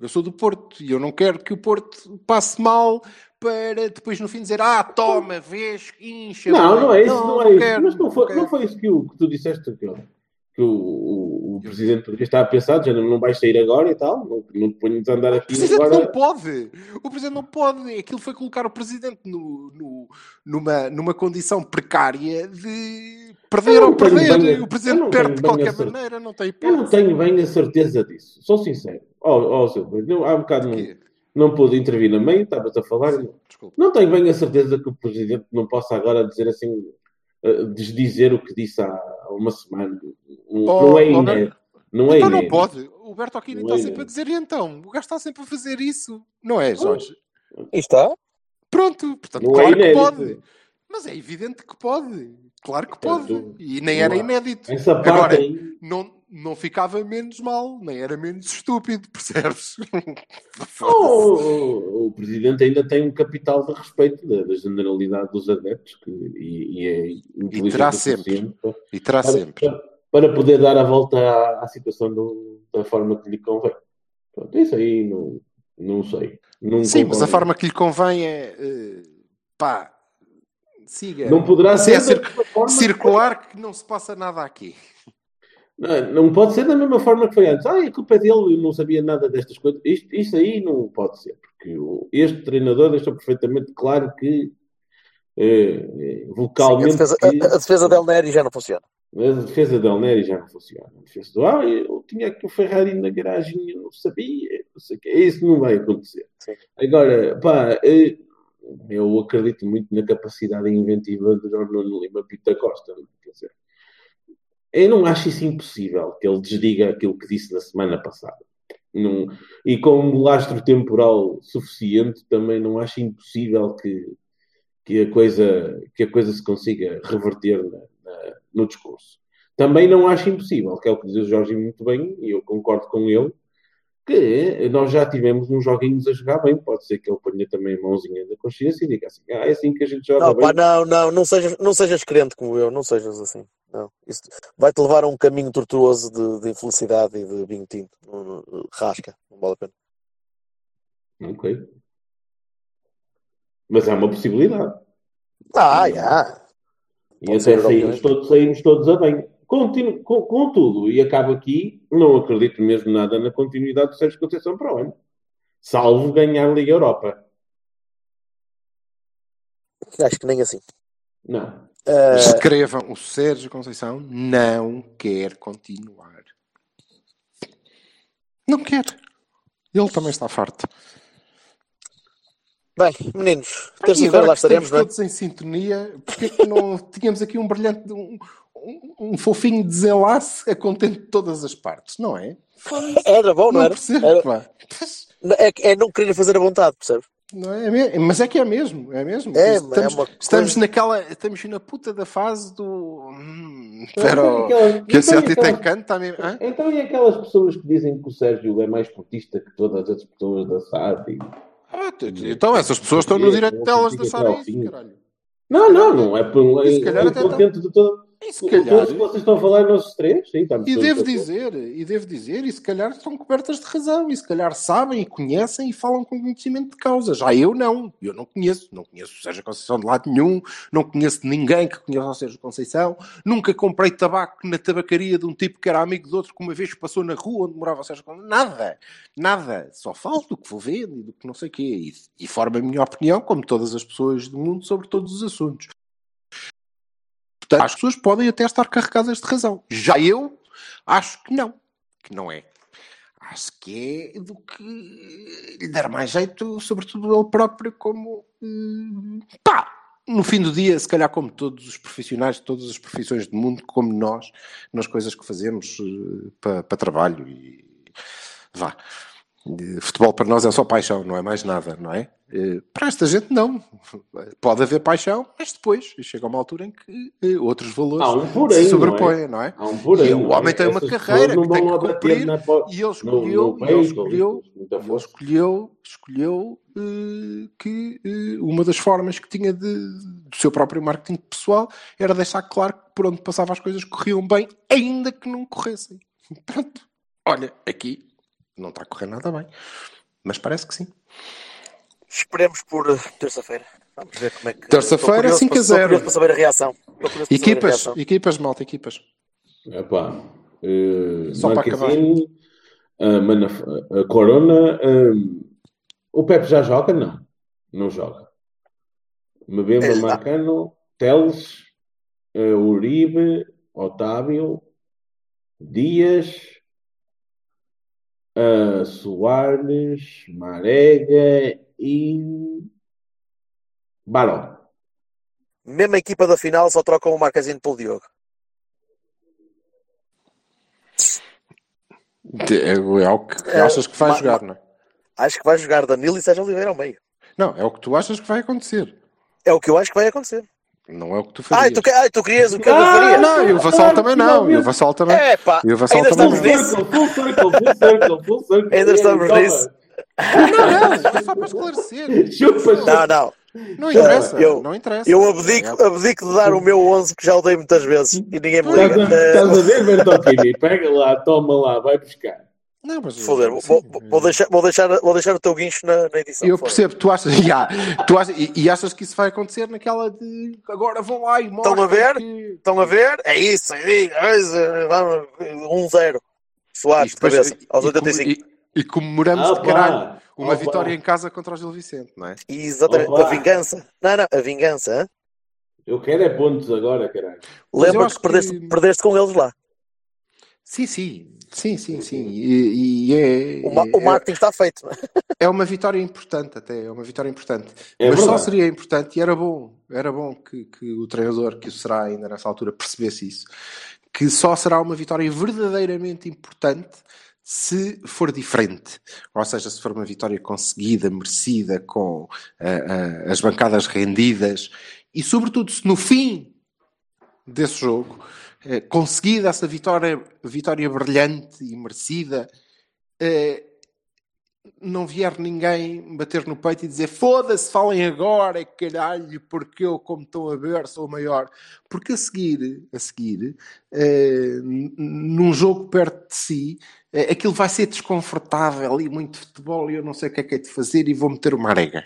Eu sou do Porto e eu não quero que o Porto passe mal para depois no fim dizer ah, toma, vês, incha. Não, bem." não é isso, não, é isso. quero, Mas não foi, não foi isso que, o, que tu disseste, que, que o, o, o presidente poderia estar a pensar, já não, não vais sair agora e tal, não, não te ponhas a andar O aqui presidente agora. não pode. O presidente não pode. Aquilo foi colocar o presidente no, no- numa, numa condição precária de perder ou perder. bem o presidente perde de qualquer maneira, não tem Eu não hipótese. tenho bem a certeza disso, sou sincero. Ó, ó, Silva, não- há um bocado não, não pude intervir no meio, estavas a falar. Não, Desculpa. não tenho bem a certeza que o presidente não possa agora dizer assim, eh, desdizer o que disse há uma semana. Não, Oh, não é oh, inédito. Não é Então não inédito. pode. O Berto Aquino Não está é sempre a dizer e então. O gajo está sempre a fazer isso. Não é, Jorge? E está? Pronto. Portanto, Não é claro que inédito. pode. Mas é evidente que pode. Claro que pode. Portanto, E nem não era há- inédito. Essa parte Agora, aí. não, não ficava menos mal, nem era menos estúpido, percebes? Oh, o, o presidente ainda tem um capital de respeito da, da generalidade dos adeptos que, e, e é inteligente terá sempre. para, E terá para- sempre. para- para poder dar a volta à, à situação do- da forma que lhe convém. Pronto, isso aí não, não sei. Não Sim, mas a forma que lhe convém é. eh, pá, siga. Não poderá Se é ser da cir- forma circular que não se passa nada aqui. Não, pode ser da mesma forma que foi antes. Ah, a culpa é dele, eu não sabia nada destas coisas. Isto, isto aí não pode ser, porque este treinador deixou perfeitamente claro que eh, eh, Sim, a vocalmente defesa, a, a defesa del Neri já não funciona. a defesa da Neri já não funciona. A defesa do ah, eu tinha aqui o Ferrari na garagem, eu não sabia, não sei o quê. Isso não vai acontecer. Sim. Agora, pá, eh, eu acredito muito na capacidade inventiva de Nuno Lima Pita Costa. não é? Quer dizer, eu não acho isso impossível que ele desdiga aquilo que disse na semana passada. Não- e com um lastro temporal suficiente, também não acho impossível que, que, a, coisa, que a coisa se consiga reverter na- na- no discurso. Também não acho impossível, que é o que diz o Jorge muito bem, e eu concordo com ele, que nós já tivemos uns joguinhos a jogar bem. Pode ser que ele ponha também a mãozinha da consciência e diga assim: ah, é assim que a gente joga Não, bem. pá, não, não, não sejas, não sejas crente como eu, não sejas assim. Não. Isso vai-te levar a um caminho tortuoso de, de infelicidade e de vinho tinto. Não- não- Rasca, não vale a pena. Ok. Mas é uma possibilidade. Ah, já. E Pode até saímos todos, saímos todos a bem. Continu, com, contudo, e acabo aqui, não acredito mesmo nada na continuidade do Sérgio Conceição para o ano. Salvo ganhar Liga Europa. Acho que nem assim. Não. Escrevam, o Sérgio Conceição não quer continuar. Não quer. Ele também está farto. bem, meninos, terça-feira agora lá estaremos, não é? todos em sintonia, porque é que não tínhamos aqui um brilhante, um, um, um fofinho desenlace a contente de todas as partes, não é? Era bom, não, Não era? percebo, Era- É, é não querer fazer a vontade, percebes? Não é, é mas é que é mesmo, é mesmo. É, estamos, é uma estamos naquela, estamos na puta da fase do. Hum, Então, pero, aquelas- que a então, Celtic tem aquelas- canto, tá mesmo. hã? Então, e aquelas pessoas que dizem que o Sérgio é mais portista que todas as pessoas da SAD? Ah, Então essas pessoas estão no direito delas de achar isso, caralho. Não, não, não é por E se calhar é até por tá- dentro de todo. E se calhar- Todos vocês estão a falar, nós três, sim, E devo dizer, e devo dizer, e se calhar estão cobertas de razão, e se calhar sabem e conhecem e falam com conhecimento de causa. Já eu não, eu não conheço, não conheço o Sérgio Conceição de lado nenhum, não conheço ninguém que conheça o Sérgio Conceição, nunca comprei tabaco na tabacaria de um tipo que era amigo de outro que uma vez passou na rua onde morava o Sérgio Conceição. Nada, nada, só falo do que vou vendo e do que não sei o quê, e, e formo a minha opinião, como todas as pessoas do mundo, sobre todos os assuntos. Portanto, as pessoas podem até estar carregadas de razão. Já eu acho que não. Que não é. Acho que é do que lhe der mais jeito, sobretudo ele próprio, como. hum, pá! No fim do dia, se calhar, como todos os profissionais de todas as profissões do mundo, como nós, nas coisas que fazemos eh, para, para trabalho e vá. Futebol para nós é só paixão, não é mais nada, não é? Para esta gente, não. Pode haver paixão, mas depois chega uma altura em que outros valores um se não é? sobrepõem, não é? Há um porém, E o não é? homem tem uma carreira que tem não que cumprir na e ele no- escolheu, no e ele escolheu, ele escolheu, escolheu eh, que eh, uma das formas que tinha de, do seu próprio marketing pessoal era deixar claro que por onde passava as coisas corriam bem, ainda que não corressem. Pronto. Olha, aqui não está a correr nada bem, mas parece que sim. Esperemos por eh, terça-feira. Vamos ver como é que. Terça-feira, Estou curioso 5 a para- estou 0. curioso para saber a reação. Saber a Equipas, reação. equipas, malta, equipas. Epá, eh, Só para Marquezine, eh, Manaf- eh, Corona, eh, o Pepe já joga? Não, não joga. Mbemba, É, Marcano, Teles, eh, Uribe, Otávio, Dias, Soares, Marega e Baró. Mesma equipa da final, só trocam o Marquezine pelo Diogo. É, é o que É, achas que vai jogar, não é? Acho que vai jogar Danilo e Sérgio Oliveira ao meio. Não, é o que tu achas que vai acontecer. É o que eu acho que vai acontecer. Não é o que tu farias. Ai, tu, que- ai, tu querias o que eu Ah, faria? Não, e o Vassal também não. E o Vassal também. É pá, E o Vassal ainda também estamos não. nisso. Full circle, full circle, full circle. Ainda estamos nisso. Não, não, é só para esclarecer. Chupa, Não, não. Não interessa, Eu- não interessa. Eu abdico, abdico de dar o meu 11 que já o dei muitas vezes e ninguém me Estás liga. a, Eh, estás a ver, Bertolini? Pega lá, toma lá, vai buscar. Não, mas, Foder, vou, sim, vou- vou deixar, vou, deixar, vou deixar o teu guincho na, na edição. Eu percebo, tu achas, Ya, tu achas e, e achas que isso vai acontecer naquela de agora vão lá e Estão a ver? que... Estão a ver? É isso, é isso, é vamos, 1-0. Soares, E de cabeça, aos e- e- 85. E, e comemoramos Ah, de caralho uma Opa. vitória em casa contra o Gil Vicente, não é? Exatamente, a vingança. Não, não, a vingança. hã? Eu quero é pontos agora, caralho. Mas eu Lembra acho que perdeste, que- perdeste com eles lá. Sim, sim, sim, sim, sim. E, e é, O, ma- o marketing está feito. é? é uma vitória importante até, é uma vitória importante. É Mas só verdade. seria importante, e era bom, era bom que, que o treinador, que o será ainda nessa altura, percebesse isso, que só será uma vitória verdadeiramente importante se for diferente. Ou seja, se for uma vitória conseguida, merecida, com ah, ah, as bancadas rendidas, e sobretudo se no fim desse jogo, conseguida essa vitória, vitória brilhante e merecida, eh, não vier ninguém bater no peito e dizer foda-se, falem agora, caralho, porque eu, como estão a ver, sou o maior. Porque a seguir, a seguir, n- num jogo perto de si, eh, aquilo vai ser desconfortável e muito futebol e eu não sei o que é que é de fazer e vou meter uma arega.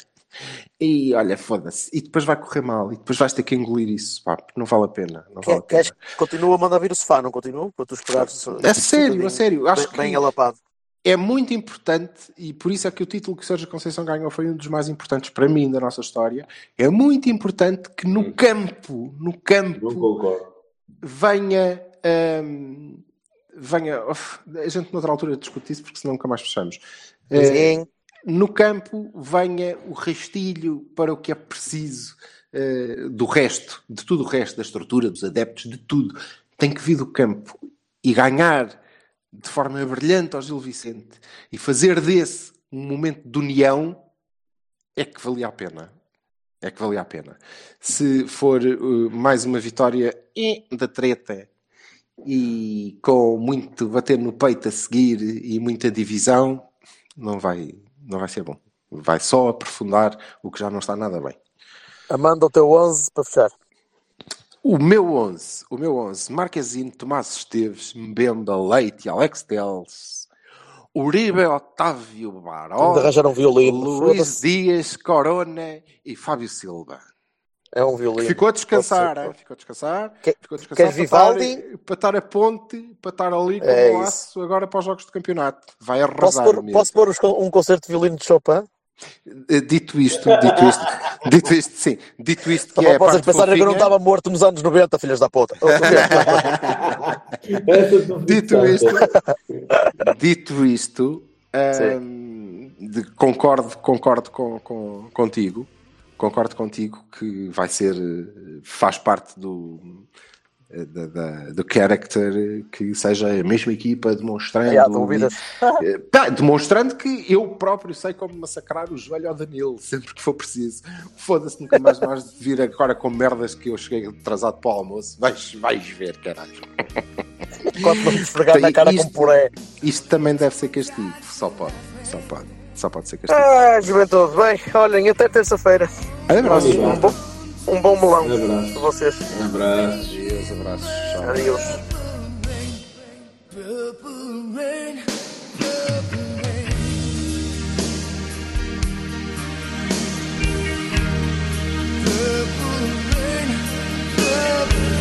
E olha, foda-se. E depois vai correr mal e depois vais ter que engolir isso, pá, não vale a pena. Não vale a Quer- pena. Que continue a mandar vir o sofá, não continua? Para tu esperares. A sério, a sério. Acho bem, bem que alapado. É muito importante, e por isso é que o título que o Sérgio Conceição ganhou foi um dos mais importantes para mim da nossa história. É muito importante que no campo, no campo, venha. hum, venha. a gente noutra altura discute isso porque senão nunca mais fechamos. Eh, Sim. no campo venha o rastilho para o que é preciso eh, do resto, de tudo o resto, da estrutura, dos adeptos, de tudo. Tem que vir do campo e ganhar de forma brilhante ao Gil Vicente e fazer desse um momento de união, é que valia a pena. É que valia a pena. Se for uh, mais uma vitória da treta e com muito bater no peito a seguir e muita divisão, não vai, não vai ser bom. Vai só aprofundar o que já não está nada bem. Amanda, o teu 11 para fechar. O meu 11, o meu 11, Marquezine, Tomás Esteves, Mbemba, Leite, Alex Teles, Uribe, Otávio Baró, arranjar um violino. Luís Foda-se. Dias, Corona e Fábio Silva. É um violino. Ficou a descansar, ser. hein? ficou a descansar. Que- ficou a descansar queres para estar, Vivaldi? para estar a ponte, para estar ali com É o isso. aço agora para os jogos de campeonato. Vai Posso arrasar pôr, posso pôr os con- um concerto de violino de Chopin? Eh, Dito isto, dito isto, dito isto, sim, dito isto que Só é para a vocês pensarem que eu não estava morto nos anos 90, filhas da puta. Dito isto, dito isto, hum, de- concordo, concordo com, com- contigo, concordo contigo que vai ser, eh, faz parte do, da, da- do character que seja a mesma equipa demonstrando, E eh, tá, demonstrando que eu próprio sei como massacrar o joelho ao Danilo sempre que for preciso. Foda-se, nunca mais mais de vir agora com merdas que eu cheguei atrasado para o almoço. Vais, vais ver, caralho. Quando esfregar na cara com Isto- puré. Isto também deve ser castigo. Só pode. Só pode. Só pode ser castigo. Ah, juventude. Bem, olhem, até terça-feira. Abraço. Um bom, um bom melão Um abraço. para vocês. Um abraço. Adeus, abraços. Tchau. Adeus. only